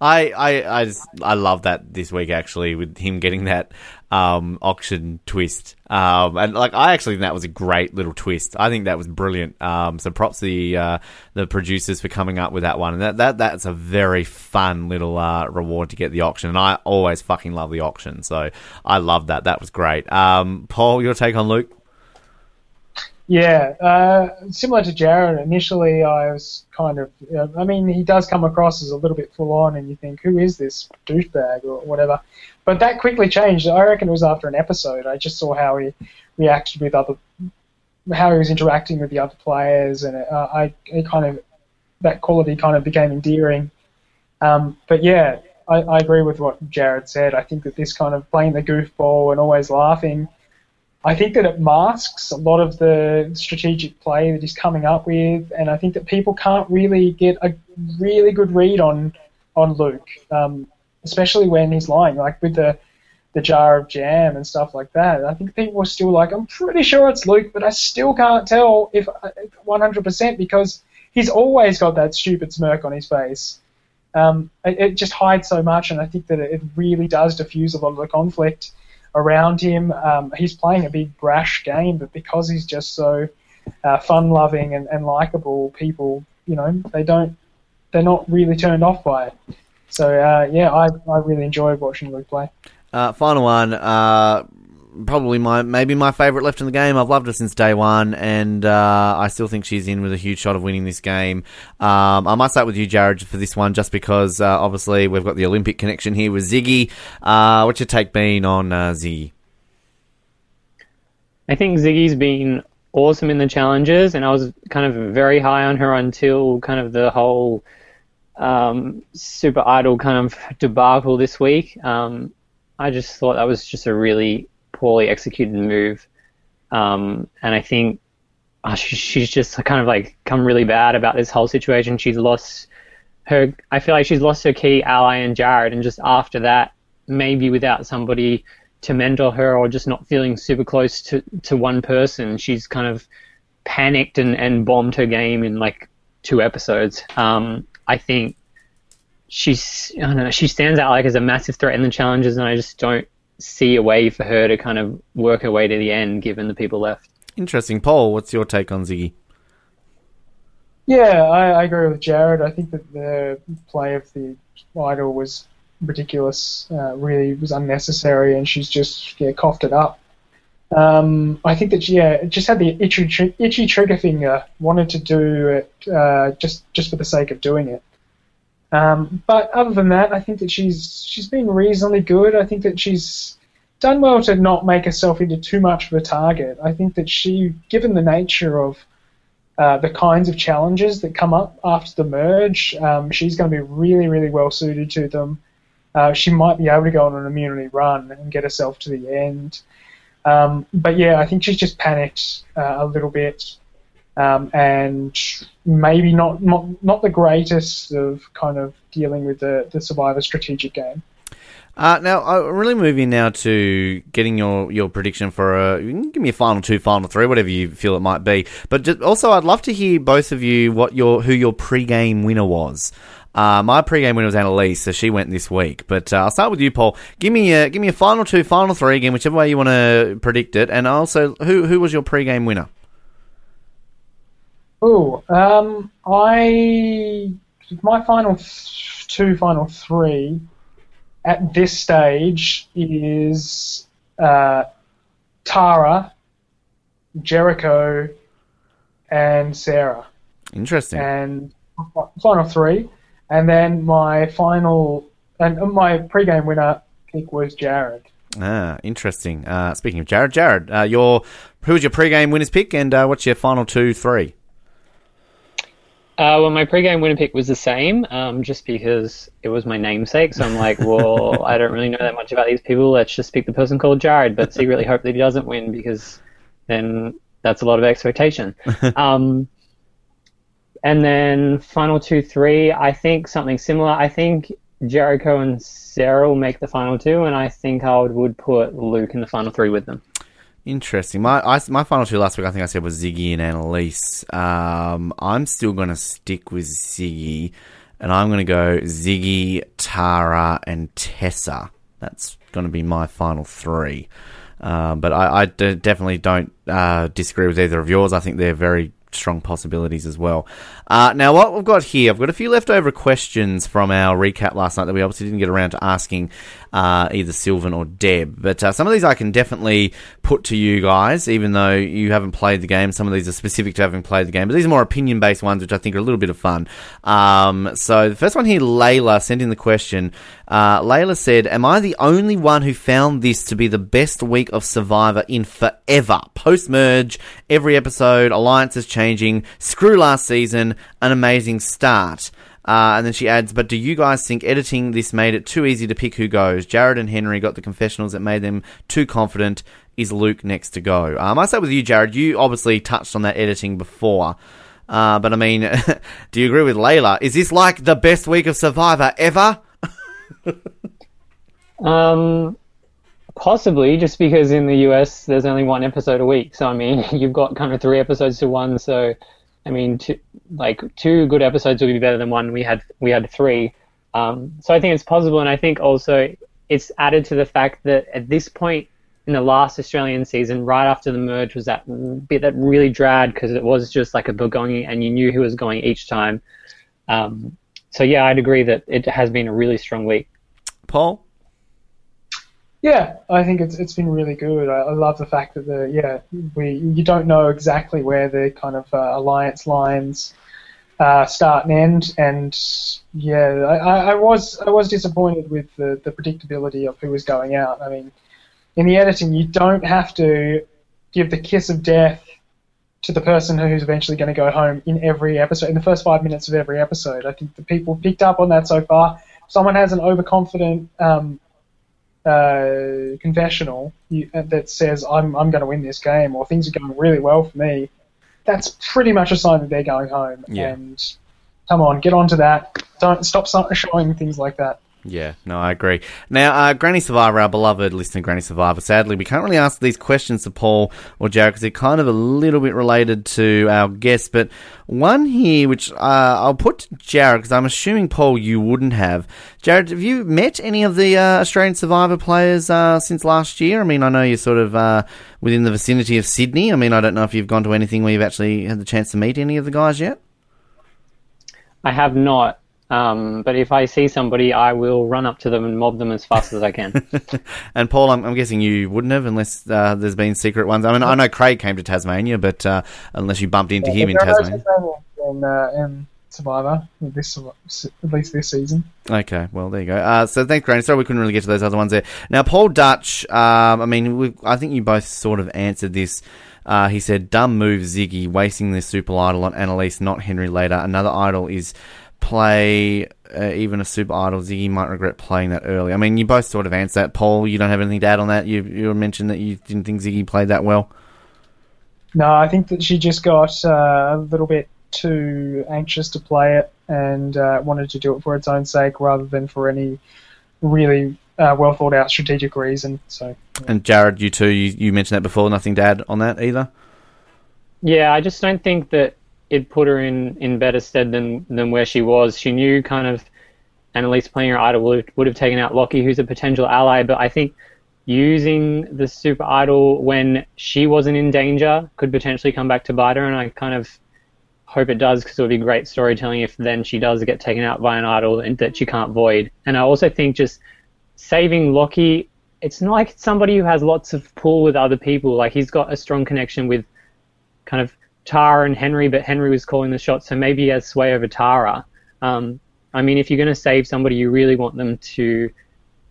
I I I, just, I love that this week actually with him getting that um, auction twist. Um, and like I actually think that was a great little twist. I think that was brilliant. Um, so props to the uh, the producers for coming up with that one. And that, that that's a very fun little uh, reward to get the auction. And I always fucking love the auction. So I love that. That was great. Um, Paul, your take on Luke? Yeah, uh, similar to Jarrod. Initially, I was kind of. Uh, I mean, he does come across as a little bit full on, and you think, who is this douchebag or whatever. But that quickly changed. I reckon it was after an episode. I just saw how he reacted with other how he was interacting with the other players, and uh, I it kind of that quality kind of became endearing. Um, but yeah, I, I, agree with what Jarrod said. I think that this kind of playing the goofball and always laughing, I think that it masks a lot of the strategic play that he's coming up with, and I think that people can't really get a really good read on on Luke, um, especially when he's lying, like with the the jar of jam and stuff like that. I think people are still like, I'm pretty sure it's Luke, but I still can't tell if 100% because he's always got that stupid smirk on his face. Um, it, it, just hides so much, and I think that it really does diffuse a lot of the conflict around him. Um, he's playing a big brash game, but because he's just so uh, fun-loving and, and likable, people, you know, they don't, they're not really turned off by it. So uh, yeah, I, I really enjoyed watching Luke play. Uh, final one. Uh, probably my maybe my favourite left in the game. I've loved her since day one, and uh, I still think she's in with a huge shot of winning this game. Um, I might start with you, Jarrod, for this one, just because uh, obviously we've got the Olympic connection here with Ziggy. Uh, what's your take been on uh, Ziggy? I think Ziggy's been awesome in the challenges, and I was kind of very high on her until kind of the whole um, super idol kind of debacle this week. Um, I just thought that was just a really poorly executed move. Um, and I think oh, she, she's just kind of like come really bad about this whole situation. She's lost her. I feel like she's lost her key ally in Jared, and just after that, maybe without somebody to mentor her or just not feeling super close to, to one person, she's kind of panicked and, and bombed her game in like two episodes. Um, I think she's I don't know she stands out like as a massive threat in the challenges, and I just don't see a way for her to kind of work her way to the end, given the people left. Interesting, Paul. What's your take on Ziggy? Yeah, I, I agree with Jarrod. I think that the play of the idol was ridiculous. Uh, really was unnecessary, and she's just yeah coughed it up. Um, I think that she, yeah, just had the itchy, itchy trigger finger. Wanted to do it uh, just just for the sake of doing it. Um, but other than that, I think that she's she's been reasonably good. I think that she's done well to not make herself into too much of a target. I think that she, given the nature of uh, the kinds of challenges that come up after the merge, um, she's going to be really, really well suited to them. Uh, she might be able to go on an immunity run and get herself to the end. Um, but yeah, I think she's just panicked uh, a little bit um, and maybe not, not not the greatest of kind of dealing with the, the survivor strategic game. Uh, now, I'm really moving now to getting your, your prediction for a. give me a final two, final three, whatever you feel it might be. But just, also, I'd love to hear both of you what your who your pre-game winner was. Uh, my pre-game winner was Annalise, so she went this week. But uh, I'll start with you, Paul. Give me a give me a final two, final three again, whichever way you want to predict it. And also, who who was your pre-game winner? Oh, um, I my final two, final three at this stage is uh, Tara, Jericho, and Sarah. Interesting. And final three, and then my final and my pre-game winner pick was Jared. Ah, interesting. Uh, speaking of Jared, Jarrod, uh, your who's your pre-game winners pick, and uh, what's your final two, three? Uh, well, my pre-game winner pick was the same, um, just because it was my namesake. So I'm like, well, I don't really know that much about these people. Let's just pick the person called Jared, but secretly hope that he doesn't win because then that's a lot of expectation. um, and then final two, three, I think something similar. I think Jericho and Sarah will make the final two, and I think I would, would put Luke in the final three with them. Interesting. My I, my final two last week, I think I said was Ziggy and Annalise. Um, I'm still going to stick with Ziggy, and I'm going to go Ziggy, Tara, and Tessa. That's going to be my final three. Uh, but I, I d- definitely don't uh, disagree with either of yours. I think they're very strong possibilities as well. Uh, now, what we've got here, I've got a few leftover questions from our recap last night that we obviously didn't get around to asking uh, either Sylvan or Deb. But uh, some of these I can definitely put to you guys, even though you haven't played the game. Some of these are specific to having played the game, but these are more opinion based ones, which I think are a little bit of fun. Um, so the first one here, Layla sent in the question Uh, Layla said, Am I the only one who found this to be the best week of Survivor in forever? Post merge, every episode, alliances changing, screw last season, an amazing start. Uh, and then she adds, but do you guys think editing this made it too easy to pick who goes? Jared and Henry got the confessionals that made them too confident. Is Luke next to go? Um, I say with you, Jarrod, you obviously touched on that editing before. Uh, but I mean, do you agree with Layla? Is this like the best week of Survivor ever? um, possibly, just because in the US there's only one episode a week. So I mean, you've got kind of three episodes to one. So I mean, two, like two good episodes would be better than one. We had we had three. Um, so I think it's possible, and I think also it's added to the fact that at this point in the last Australian season, right after the merge, was that bit that really dragged because it was just like a Pagonging, and you knew who was going each time. Um, so yeah, I'd agree that it has been a really strong week. Paul. Yeah, I think it's it's been really good. I, I, love the fact that the yeah we you don't know exactly where the kind of uh, alliance lines uh, start and end, and yeah, I, I was I was disappointed with the, the predictability of who was going out. I mean, in the editing, you don't have to give the kiss of death to the person who's eventually going to go home in every episode, in the first five minutes of every episode. I think the people picked up on that so far. Someone has an overconfident um, uh, confessional you, uh, that says I'm I'm going to win this game or things are going really well for me, that's pretty much a sign that they're going home. Yeah. And come on, get onto that. Don't stop showing things like that. Yeah, no, I agree. Now, uh, Granny Survivor, our beloved listener, Granny Survivor, sadly, we can't really ask these questions to Paul or Jarrod because they're kind of a little bit related to our guests. But one here, which uh, I'll put to Jarrod because I'm assuming, Paul, you wouldn't have. Jarrod, have you met any of the uh, Australian Survivor players uh, since last year? I mean, I know you're sort of uh, within the vicinity of Sydney. I mean, I don't know if you've gone to anything where you've actually had the chance to meet any of the guys yet. I have not. Um, but if I see somebody, I will run up to them and mob them as fast as I can. and Paul, I'm, I'm, guessing you wouldn't have unless uh, there's been secret ones. I mean, I know Craig came to Tasmania, but uh, unless you bumped into yeah, him in Tasmania. In, uh, in Survivor, this at least this season. Okay, well there you go. Uh, so thanks, Granny. Sorry we couldn't really get to those other ones there. Now, Paul Dutch. Um, I mean, I think you both sort of answered this. Uh, he said, "Dumb move, Ziggy, wasting this super idol on Annalise, not Henry later. Another idol is." Play uh, even a super idol, Ziggy might regret playing that early. I mean, you both sort of answered that. Paul, you don't have anything to add on that. You you mentioned that you didn't think Ziggy played that well. No, I think that she just got uh, a little bit too anxious to play it and uh, wanted to do it for its own sake rather than for any really uh, well thought out strategic reason. So. Yeah. And Jarrod, you too. You, you mentioned that before. Nothing to add on that either. Yeah, I just don't think that it put her in, in better stead than than where she was. She knew kind of Annalise playing her idol would, would have taken out Locky, who's a potential ally, but I think using the super idol when she wasn't in danger could potentially come back to bite her, and I kind of hope it does because it would be great storytelling if then she does get taken out by an idol and that she can't void. And I also think just saving Locky, it's not like somebody who has lots of pull with other people. Like he's got a strong connection with kind of Tara and Henry, but Henry was calling the shots, so maybe he has sway over Tara. Um, I mean, if you're going to save somebody, you really want them to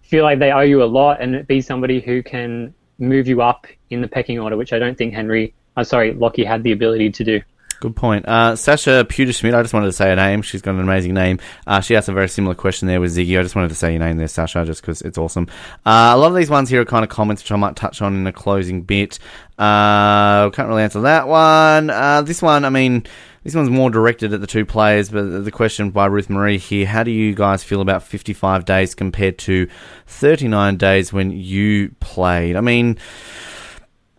feel like they owe you a lot and be somebody who can move you up in the pecking order, which I don't think Henry, I'm uh, sorry, Locky had the ability to do. Good point. Uh, Sasha Pewter I just wanted to say her name. She's got an amazing name. Uh, she asked a very similar question there with Ziggy. I just wanted to say your name there, Sasha, just because it's awesome. Uh, a lot of these ones here are kind of comments which I might touch on in the closing bit. Uh, can't really answer that one. Uh, this one, I mean, this one's more directed at the two players, but the question by Ruth Marie here how do you guys feel about 55 days compared to 39 days when you played? I mean,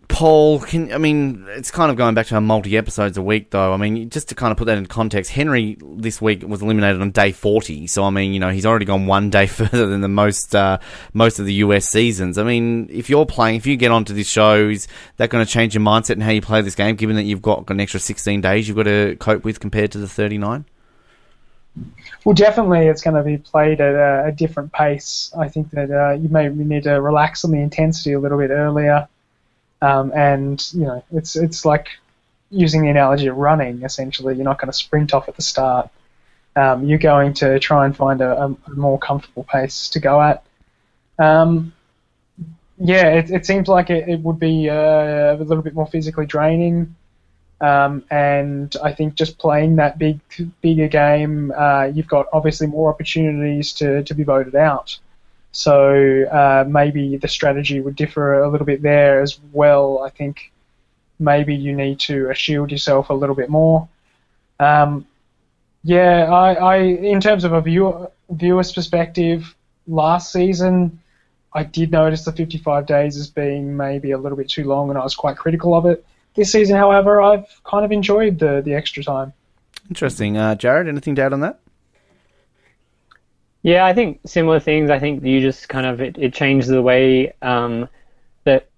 Paul, can I mean it's kind of going back to our multi episodes a week though. I mean, just to kind of put that in context, Henry this week was eliminated on day forty, so I mean, you know, he's already gone one day further than the most uh, most of the US seasons. I mean, if you're playing, if you get onto this show, is that going to change your mindset and how you play this game? Given that you've got an extra sixteen days you've got to cope with compared to the thirty nine. Well, definitely, it's going to be played at a, a different pace. I think that uh, you may need to relax on the intensity a little bit earlier. Um, and you know, it's it's like using the analogy of running. Essentially, you're not going to sprint off at the start. um, you're going to try and find a, a, more comfortable pace to go at. Um, yeah, it, it, seems like it, it would be uh, a little bit more physically draining. Um, and I think just playing that big, bigger game, uh, you've got obviously more opportunities to, to be voted out. So uh, maybe the strategy would differ a little bit there as well. I think maybe you need to shield yourself a little bit more. Um, yeah, I, I, in terms of a viewer, viewer's perspective, last season I did notice the 55 days as being maybe a little bit too long, and I was quite critical of it. This season, however, I've kind of enjoyed the the extra time. Interesting, uh, Jarrod. Anything to add on that? Yeah, I think similar things. I think you just kind of it, it changed the way um, that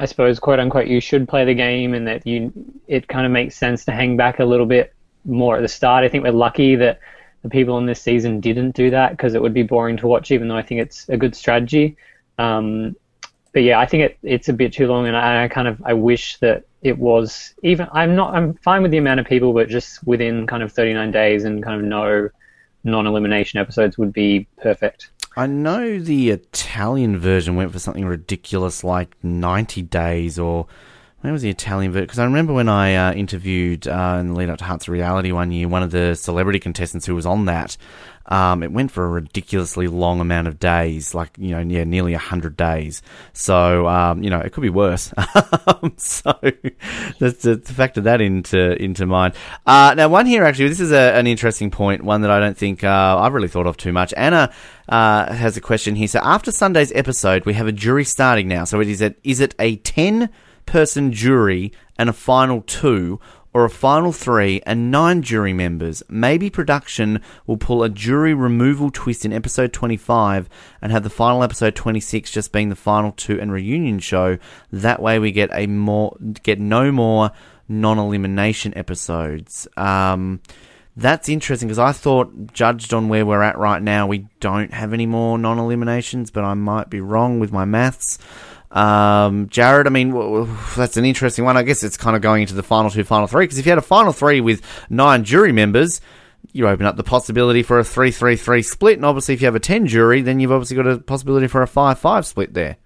I suppose quote unquote you should play the game, and that you it kind of makes sense to hang back a little bit more at the start. I think we're lucky that the people in this season didn't do that because it would be boring to watch, even though I think it's a good strategy. Um, but yeah, I think it, it's a bit too long, and I, I, kind of I wish that it was even. I'm not. I'm fine with the amount of people, but just within kind of 39 days and kind of no non-elimination episodes would be perfect. I know the Italian version went for something ridiculous like 90 days or where was the Italian version? Because I remember when I uh, interviewed uh, in the lead up to Hearts of Reality one year, one of the celebrity contestants who was on that, um, it went for a ridiculously long amount of days, like you know, yeah, nearly hundred days. So um, you know, it could be worse. so let's, let's factor that into into mind. Uh, now, one here actually, this is a, an interesting point, one that I don't think uh, I've really thought of too much. Anna uh, has a question here. So after Sunday's episode, we have a jury starting now. So it is is it a ten person jury and a final two, or a final three and nine jury members. Maybe production will pull a jury removal twist in episode 25 and have the final episode 26 just being the final two and reunion show. That way we get a more get no more non-elimination episodes. Um, that's interesting because I thought, judged on where we're at right now, we don't have any more non eliminations, but I might be wrong with my maths. Um, Jarrod, I mean, well, that's an interesting one. I guess it's kind of going into the final two, final three, because if you had a final three with nine jury members, you open up the possibility for a 3 3 3 split. And obviously, if you have a 10 jury, then you've obviously got a possibility for a 5 5 split there.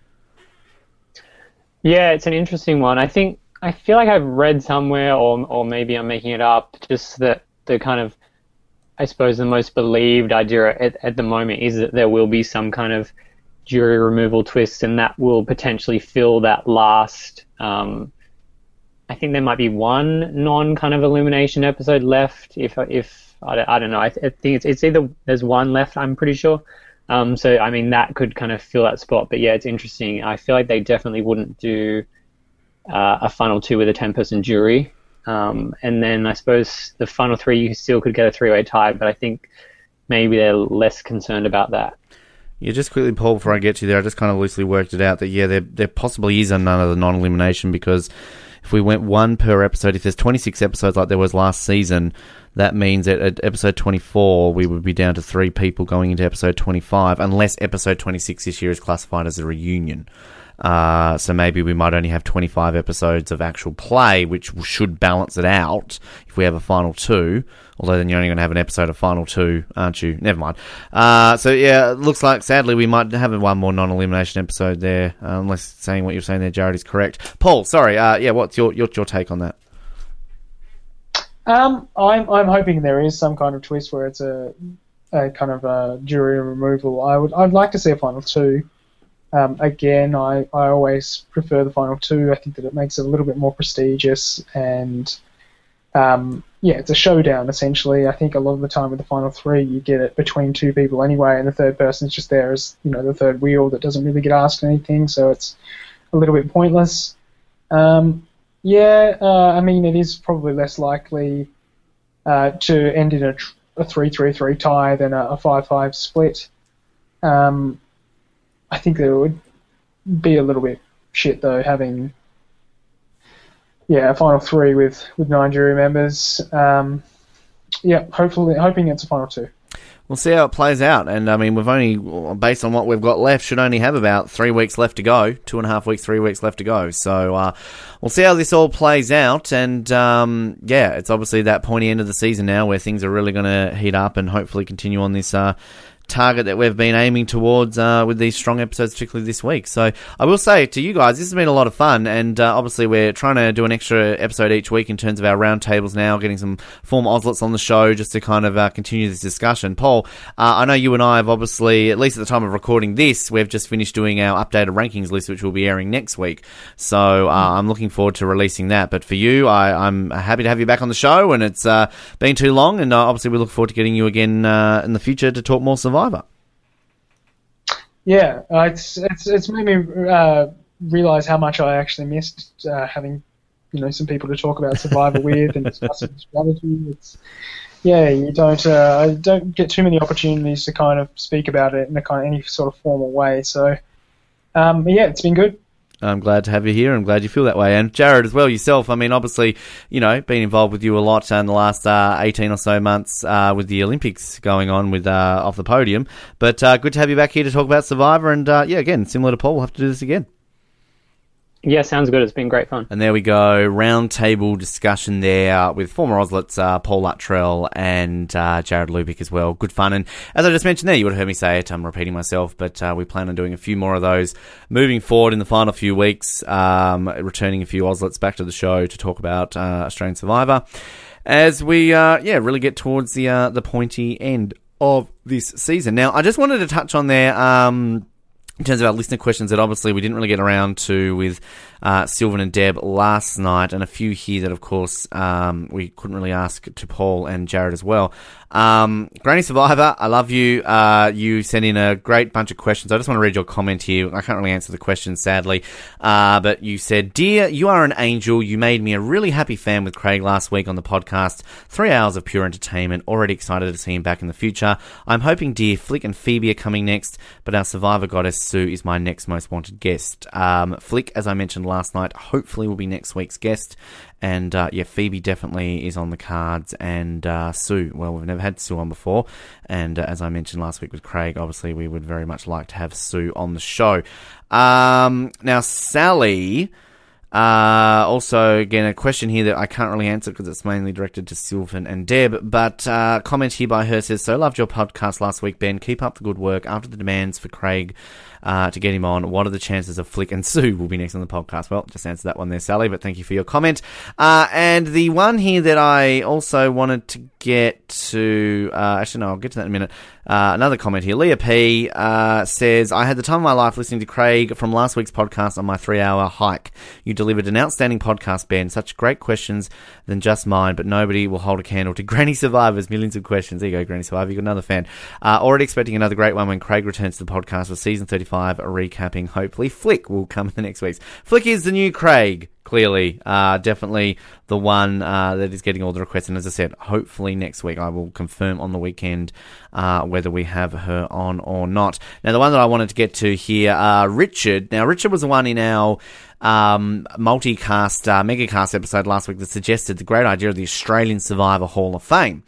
Yeah, it's an interesting one. I think, I feel like I've read somewhere, or, or maybe I'm making it up, just that the kind of, I suppose, the most believed idea at, at the moment is that there will be some kind of jury removal twist, and that will potentially fill that last. Um, I think there might be one non kind of elimination episode left. If if I, I don't know, I, th- I, think it's it's either there's one left. I'm pretty sure. Um, so I mean that could kind of fill that spot. But yeah, it's interesting. I feel like they definitely wouldn't do uh, a final two with a ten person jury. Um, and then I suppose the final three you still could get a three way tie, but I think maybe they're less concerned about that. Yeah, just quickly, Paul, before I get you there, I just kind of loosely worked it out that, yeah, there, there possibly is another non elimination because if we went one per episode, if there's 26 episodes like there was last season, that means that at episode 24, we would be down to three people going into episode 25, unless episode 26 this year is classified as a reunion. Uh, so maybe we might only have 25 episodes of actual play, which should balance it out if we have a final two. Although then you're only going to have an episode of Final Two, aren't you? Never mind. Uh, so yeah, it looks like sadly we might have one more non-elimination episode there, uh, unless saying what you're saying there, Jarrod, is correct. Paul, sorry. Uh, yeah, what's your, your your take on that? Um, I'm I'm hoping there is some kind of twist where it's a, a kind of a jury removal. I would I'd like to see a final two. Um, again, I, I always prefer the final two. I think that it makes it a little bit more prestigious and um, yeah, it's a showdown essentially. I think a lot of the time with the final three, you get it between two people anyway, and the third person's just there as you know the third wheel that doesn't really get asked anything, so it's a little bit pointless. Um, yeah, uh, I mean it is probably less likely uh, to end in a, tr- a three-three-three tie than a, a five-five split. Um, I think it would be a little bit shit though having yeah, a final three with, with nine jury members. Um, yeah, hopefully, hoping it's a final two. we'll see how it plays out. And I mean, we've only, based on what we've got left, should only have about three weeks left to go. Two and a half weeks, three weeks left to go. So uh, we'll see how this all plays out. And um, yeah, it's obviously that pointy end of the season now where things are really going to heat up and hopefully continue on this. Uh, target that we've been aiming towards uh, with these strong episodes, particularly this week. So I will say to you guys, this has been a lot of fun, and uh, obviously we're trying to do an extra episode each week in terms of our roundtables now, getting some former Ozlets on the show just to kind of uh, continue this discussion. Paul, uh, I know you and I have obviously, at least at the time of recording this, we've just finished doing our updated rankings list, which will be airing next week. So uh, I'm looking forward to releasing that. But for you, I, am happy to have you back on the show, and it's uh, been too long, and obviously we look forward to getting you again in the future to talk more Survivor. Yeah, uh, it's it's it's made me uh, realize how much I actually missed uh, having you know some people to talk about Survivor with and discuss strategy. It's yeah, you don't uh, don't get too many opportunities to kind of speak about it in a kind of any sort of formal way. So um, yeah, it's been good. I'm glad to have you here. I'm glad you feel that way. And Jarrod as well, yourself. I mean, obviously, you know, been involved with you a lot in the last uh, 18 or so months uh, with the Olympics going on with uh, off the podium. But uh, good to have you back here to talk about Survivor. And uh, yeah, again, similar to Paul, we'll have to do this again. Yeah, sounds good. It's been great fun. And there we go. Roundtable discussion there with former Ozlets, uh, Paul Luttrell and uh, Jarrod Loobeek as well. Good fun. And as I just mentioned there, you would have heard me say it. I'm repeating myself, but uh, we plan on doing a few more of those moving forward in the final few weeks, um, returning a few Ozlets back to the show to talk about uh, Australian Survivor as we, uh, yeah, really get towards the, uh, the pointy end of this season. Now, I just wanted to touch on there. Um, in terms of our listener questions that obviously we didn't really get around to with uh, Sylvan and Deb last night, and a few here that, of course, um, we couldn't really ask to Paul and Jarrod as well. Um, Granny Survivor, I love you. Uh, you sent in a great bunch of questions. I just want to read your comment here. I can't really answer the question, sadly. Uh, but you said, Dear, you are an angel. You made me a really happy fan with Craig last week on the podcast. Three hours of pure entertainment. Already excited to see him back in the future. I'm hoping Dear, Flick, and Phoebe are coming next, but our Survivor goddess Sue is my next most wanted guest. Um, Flick, as I mentioned last night, hopefully will be next week's guest. And uh, yeah, Phoebe definitely is on the cards, and uh, Sue. Well, we've never had Sue on before, and uh, as I mentioned last week with Craig, obviously we would very much like to have Sue on the show. Um, now, Sally. Uh, also, again, a question here that I can't really answer because it's mainly directed to Sylvan and Deb. But uh, comment here by her says, "So loved your podcast last week, Ben. Keep up the good work. After the demands for Craig uh, to get him on. What are the chances of Flick and Sue will be next on the podcast? Well, just answer that one there, Sally, but thank you for your comment. Uh, and the one here that I also wanted to get to, uh, actually, no, I'll get to that in a minute. Uh, another comment here. Leah P uh, says, I had the time of my life listening to Craig from last week's podcast on my three hour hike. You delivered an outstanding podcast, Ben. Such great questions than just mine, but nobody will hold a candle to Granny Survivors. Millions of questions. There you go, Granny Survivor. You got another fan. Uh, already expecting another great one when Craig returns to the podcast for season 35, recapping. Hopefully, Flick will come in the next weeks. Flick is the new Craig clearly, uh, definitely the one uh, that is getting all the requests. And as I said, hopefully next week I will confirm on the weekend uh, whether we have her on or not. Now, the one that I wanted to get to here, uh, Richard. Now, Richard was the one in our um, multicast, uh, megacast episode last week that suggested the great idea of the Australian Survivor Hall of Fame.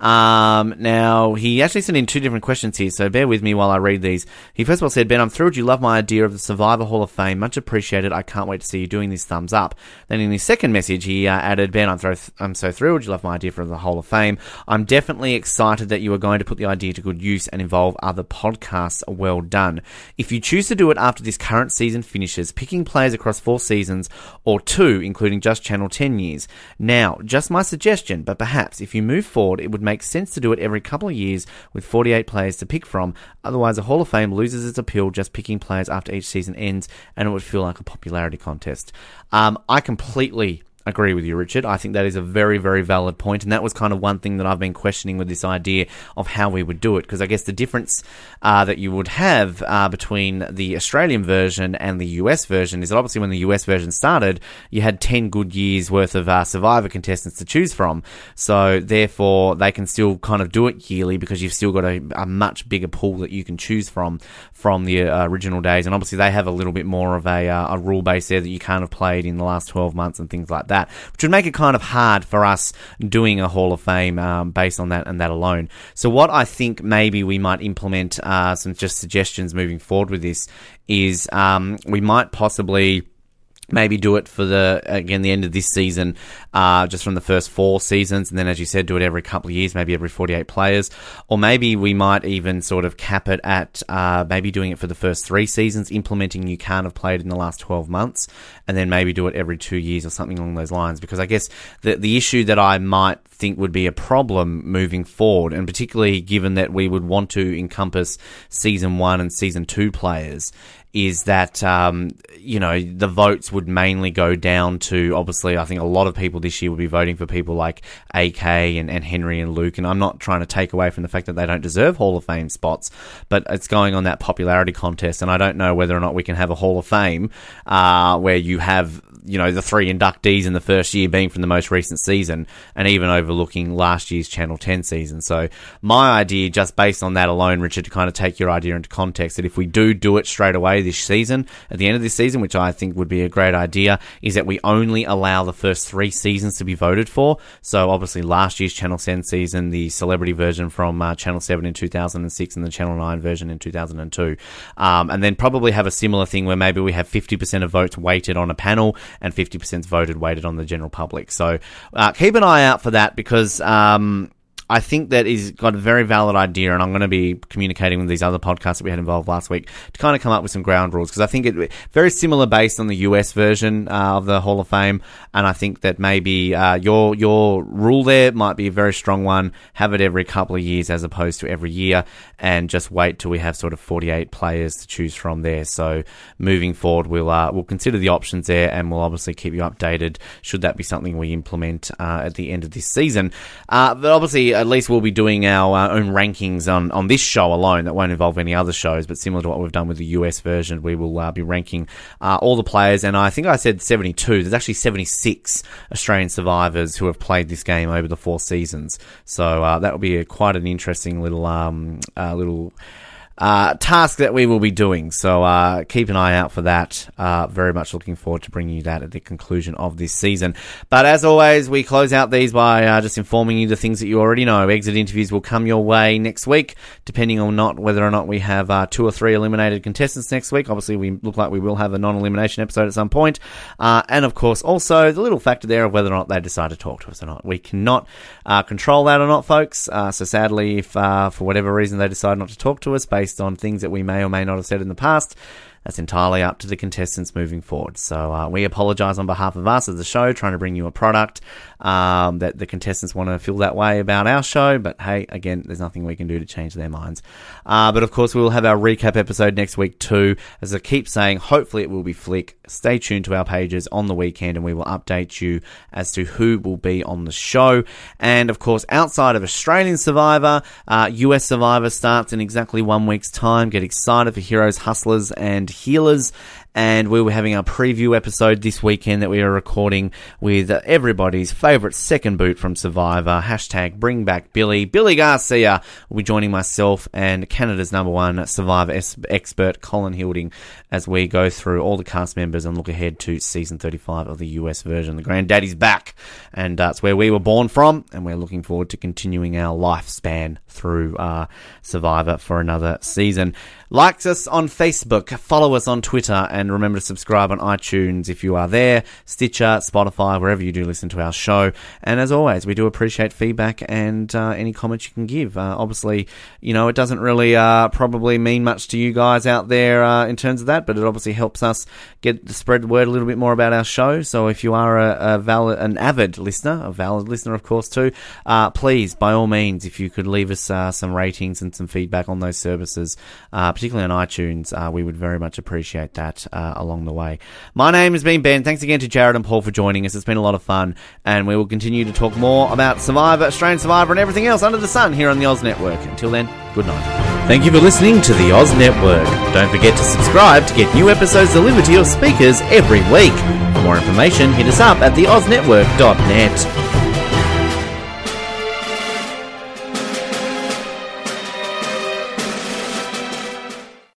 Um, now, he actually sent in two different questions here, so bear with me while I read these. He first of all said, Ben, I'm thrilled you love my idea of the Survivor Hall of Fame. Much appreciated. I can't wait to see you doing this thumbs up. Then in his second message, he uh, added, Ben, I'm, thro- I'm so thrilled you love my idea for the Hall of Fame. I'm definitely excited that you are going to put the idea to good use and involve other podcasts. Well done. If you choose to do it after this current season finishes, picking players across four seasons or two, including just Channel 10 years. Now, just my suggestion, but perhaps if you move forward, it would make makes sense to do it every couple of years with 48 players to pick from. Otherwise, a Hall of Fame loses its appeal just picking players after each season ends, and it would feel like a popularity contest. Um, I completely agree with you, Richard. I think that is a very, very valid point, and that was kind of one thing that I've been questioning with this idea of how we would do it, because I guess the difference uh, that you would have uh, between the Australian version and the US version is that obviously when the US version started, you had 10 good years worth of uh, Survivor contestants to choose from, so therefore they can still kind of do it yearly because you've still got a, a much bigger pool that you can choose from from the uh, original days, and obviously they have a little bit more of a, uh, a rule base there that you can't have played in the last 12 months and things like that that, which would make it kind of hard for us doing a Hall of Fame um, based on that and that alone. So what I think maybe we might implement uh, some just suggestions moving forward with this is um, we might possibly maybe do it for the again the end of this season, uh, just from the first four seasons, and then as you said, do it every couple of years, maybe every forty-eight players, or maybe we might even sort of cap it at uh, maybe doing it for the first three seasons, implementing you can't have played in the last twelve months, and then maybe do it every two years or something along those lines. Because I guess the the issue that I might think would be a problem moving forward, and particularly given that we would want to encompass season one and season two players, is that um, you know the votes would mainly go down to obviously I think a lot of people this year would be voting for people like AK and, and Henry and Luke. And I'm not trying to take away from the fact that they don't deserve Hall of Fame spots but it's going on that popularity contest. And I don't know whether or not we can have a Hall of Fame uh, where you have you know the three inductees in the first year being from the most recent season, and even overlooking last year's Channel 10 season. So my idea, just based on that alone, Richard, to kind of take your idea into context, that if we do do it straight away this season, at the end of this season, which I think would be a great idea, is that we only allow the first three seasons to be voted for. So obviously last year's Channel 10 season, the celebrity version from uh, Channel 7 in 2006, and the Channel 9 version in 2002, um, and then probably have a similar thing where maybe we have 50% of votes weighted on a panel and 50% voted weighted on the general public. So uh, keep an eye out for that because um, I think that he's got a very valid idea, and I'm going to be communicating with these other podcasts that we had involved last week to kind of come up with some ground rules because I think it very similar based on the US version uh, of the Hall of Fame, and I think that maybe uh, your your rule there might be a very strong one. Have it every couple of years as opposed to every year, and just wait till we have sort of 48 players to choose from there. So moving forward, we'll uh, we'll consider the options there, and we'll obviously keep you updated should that be something we implement uh, at the end of this season. Uh, but obviously at least we'll be doing our uh, own rankings on, on this show alone. That won't involve any other shows, but similar to what we've done with the US version, we will uh, be ranking uh, all the players. And I think I said 72. There's actually 76 Australian survivors who have played this game over the four seasons. So that will be a, quite an interesting little um, little uh, task that we will be doing. So uh, keep an eye out for that. Uh, very much looking forward to bringing you that at the conclusion of this season. But as always, we close out these by uh, just informing you the things that you already know. Exit interviews will come your way next week, depending on not whether or not we have uh, two or three eliminated contestants next week. Obviously, we look like we will have a non-elimination episode at some point. Uh, and of course, also the little factor there of whether or not they decide to talk to us or not. We cannot control that or not, folks. so sadly, if for whatever reason they decide not to talk to us based based on things that we may or may not have said in the past. That's entirely up to the contestants moving forward. So uh, we apologise on behalf of us as the show, trying to bring you a product um, that the contestants want to feel that way about our show. But hey, again, there's nothing we can do to change their minds. Uh, but of course, we will have our recap episode next week too. As I keep saying, hopefully it will be Flick. Stay tuned to our pages on the weekend and we will update you as to who will be on the show. And of course, outside of Australian Survivor, uh, US Survivor starts in exactly one week's time. Get excited for Heroes, Hustlers, and Healers and we were having our preview episode this weekend that we are recording with everybody's favourite second boot from Survivor. Hashtag bring back Billy. Billy Garcia will be joining myself and Canada's number one Survivor expert, Colin Hilding, as we go through all the cast members and look ahead to season 35 of the US version. The Granddaddy's back, and that's where we were born from, and we're looking forward to continuing our lifespan through uh, Survivor for another season. Like us on Facebook, follow us on Twitter, and remember to subscribe on iTunes if you are there, Stitcher, Spotify, wherever you do listen to our show. And as always, we do appreciate feedback and uh, any comments you can give. Uh, obviously, you know, it doesn't really uh, probably mean much to you guys out there uh, in terms of that, but it obviously helps us get spread the word a little bit more about our show. So if you are a, a valid, an avid listener, a valid listener, of course, too, uh, please, by all means, if you could leave us uh, some ratings and some feedback on those services, particularly on iTunes, we would very much appreciate that uh, along the way. My name has been Ben. Thanks again to Jarrod and Paul for joining us. It's been a lot of fun, and we will continue to talk more about Survivor, Australian Survivor, and everything else under the sun here on the Oz Network. Until then, good night. Thank you for listening to the Oz Network. Don't forget to subscribe to get new episodes delivered to your speakers every week. For more information, hit us up at theoznetwork.net.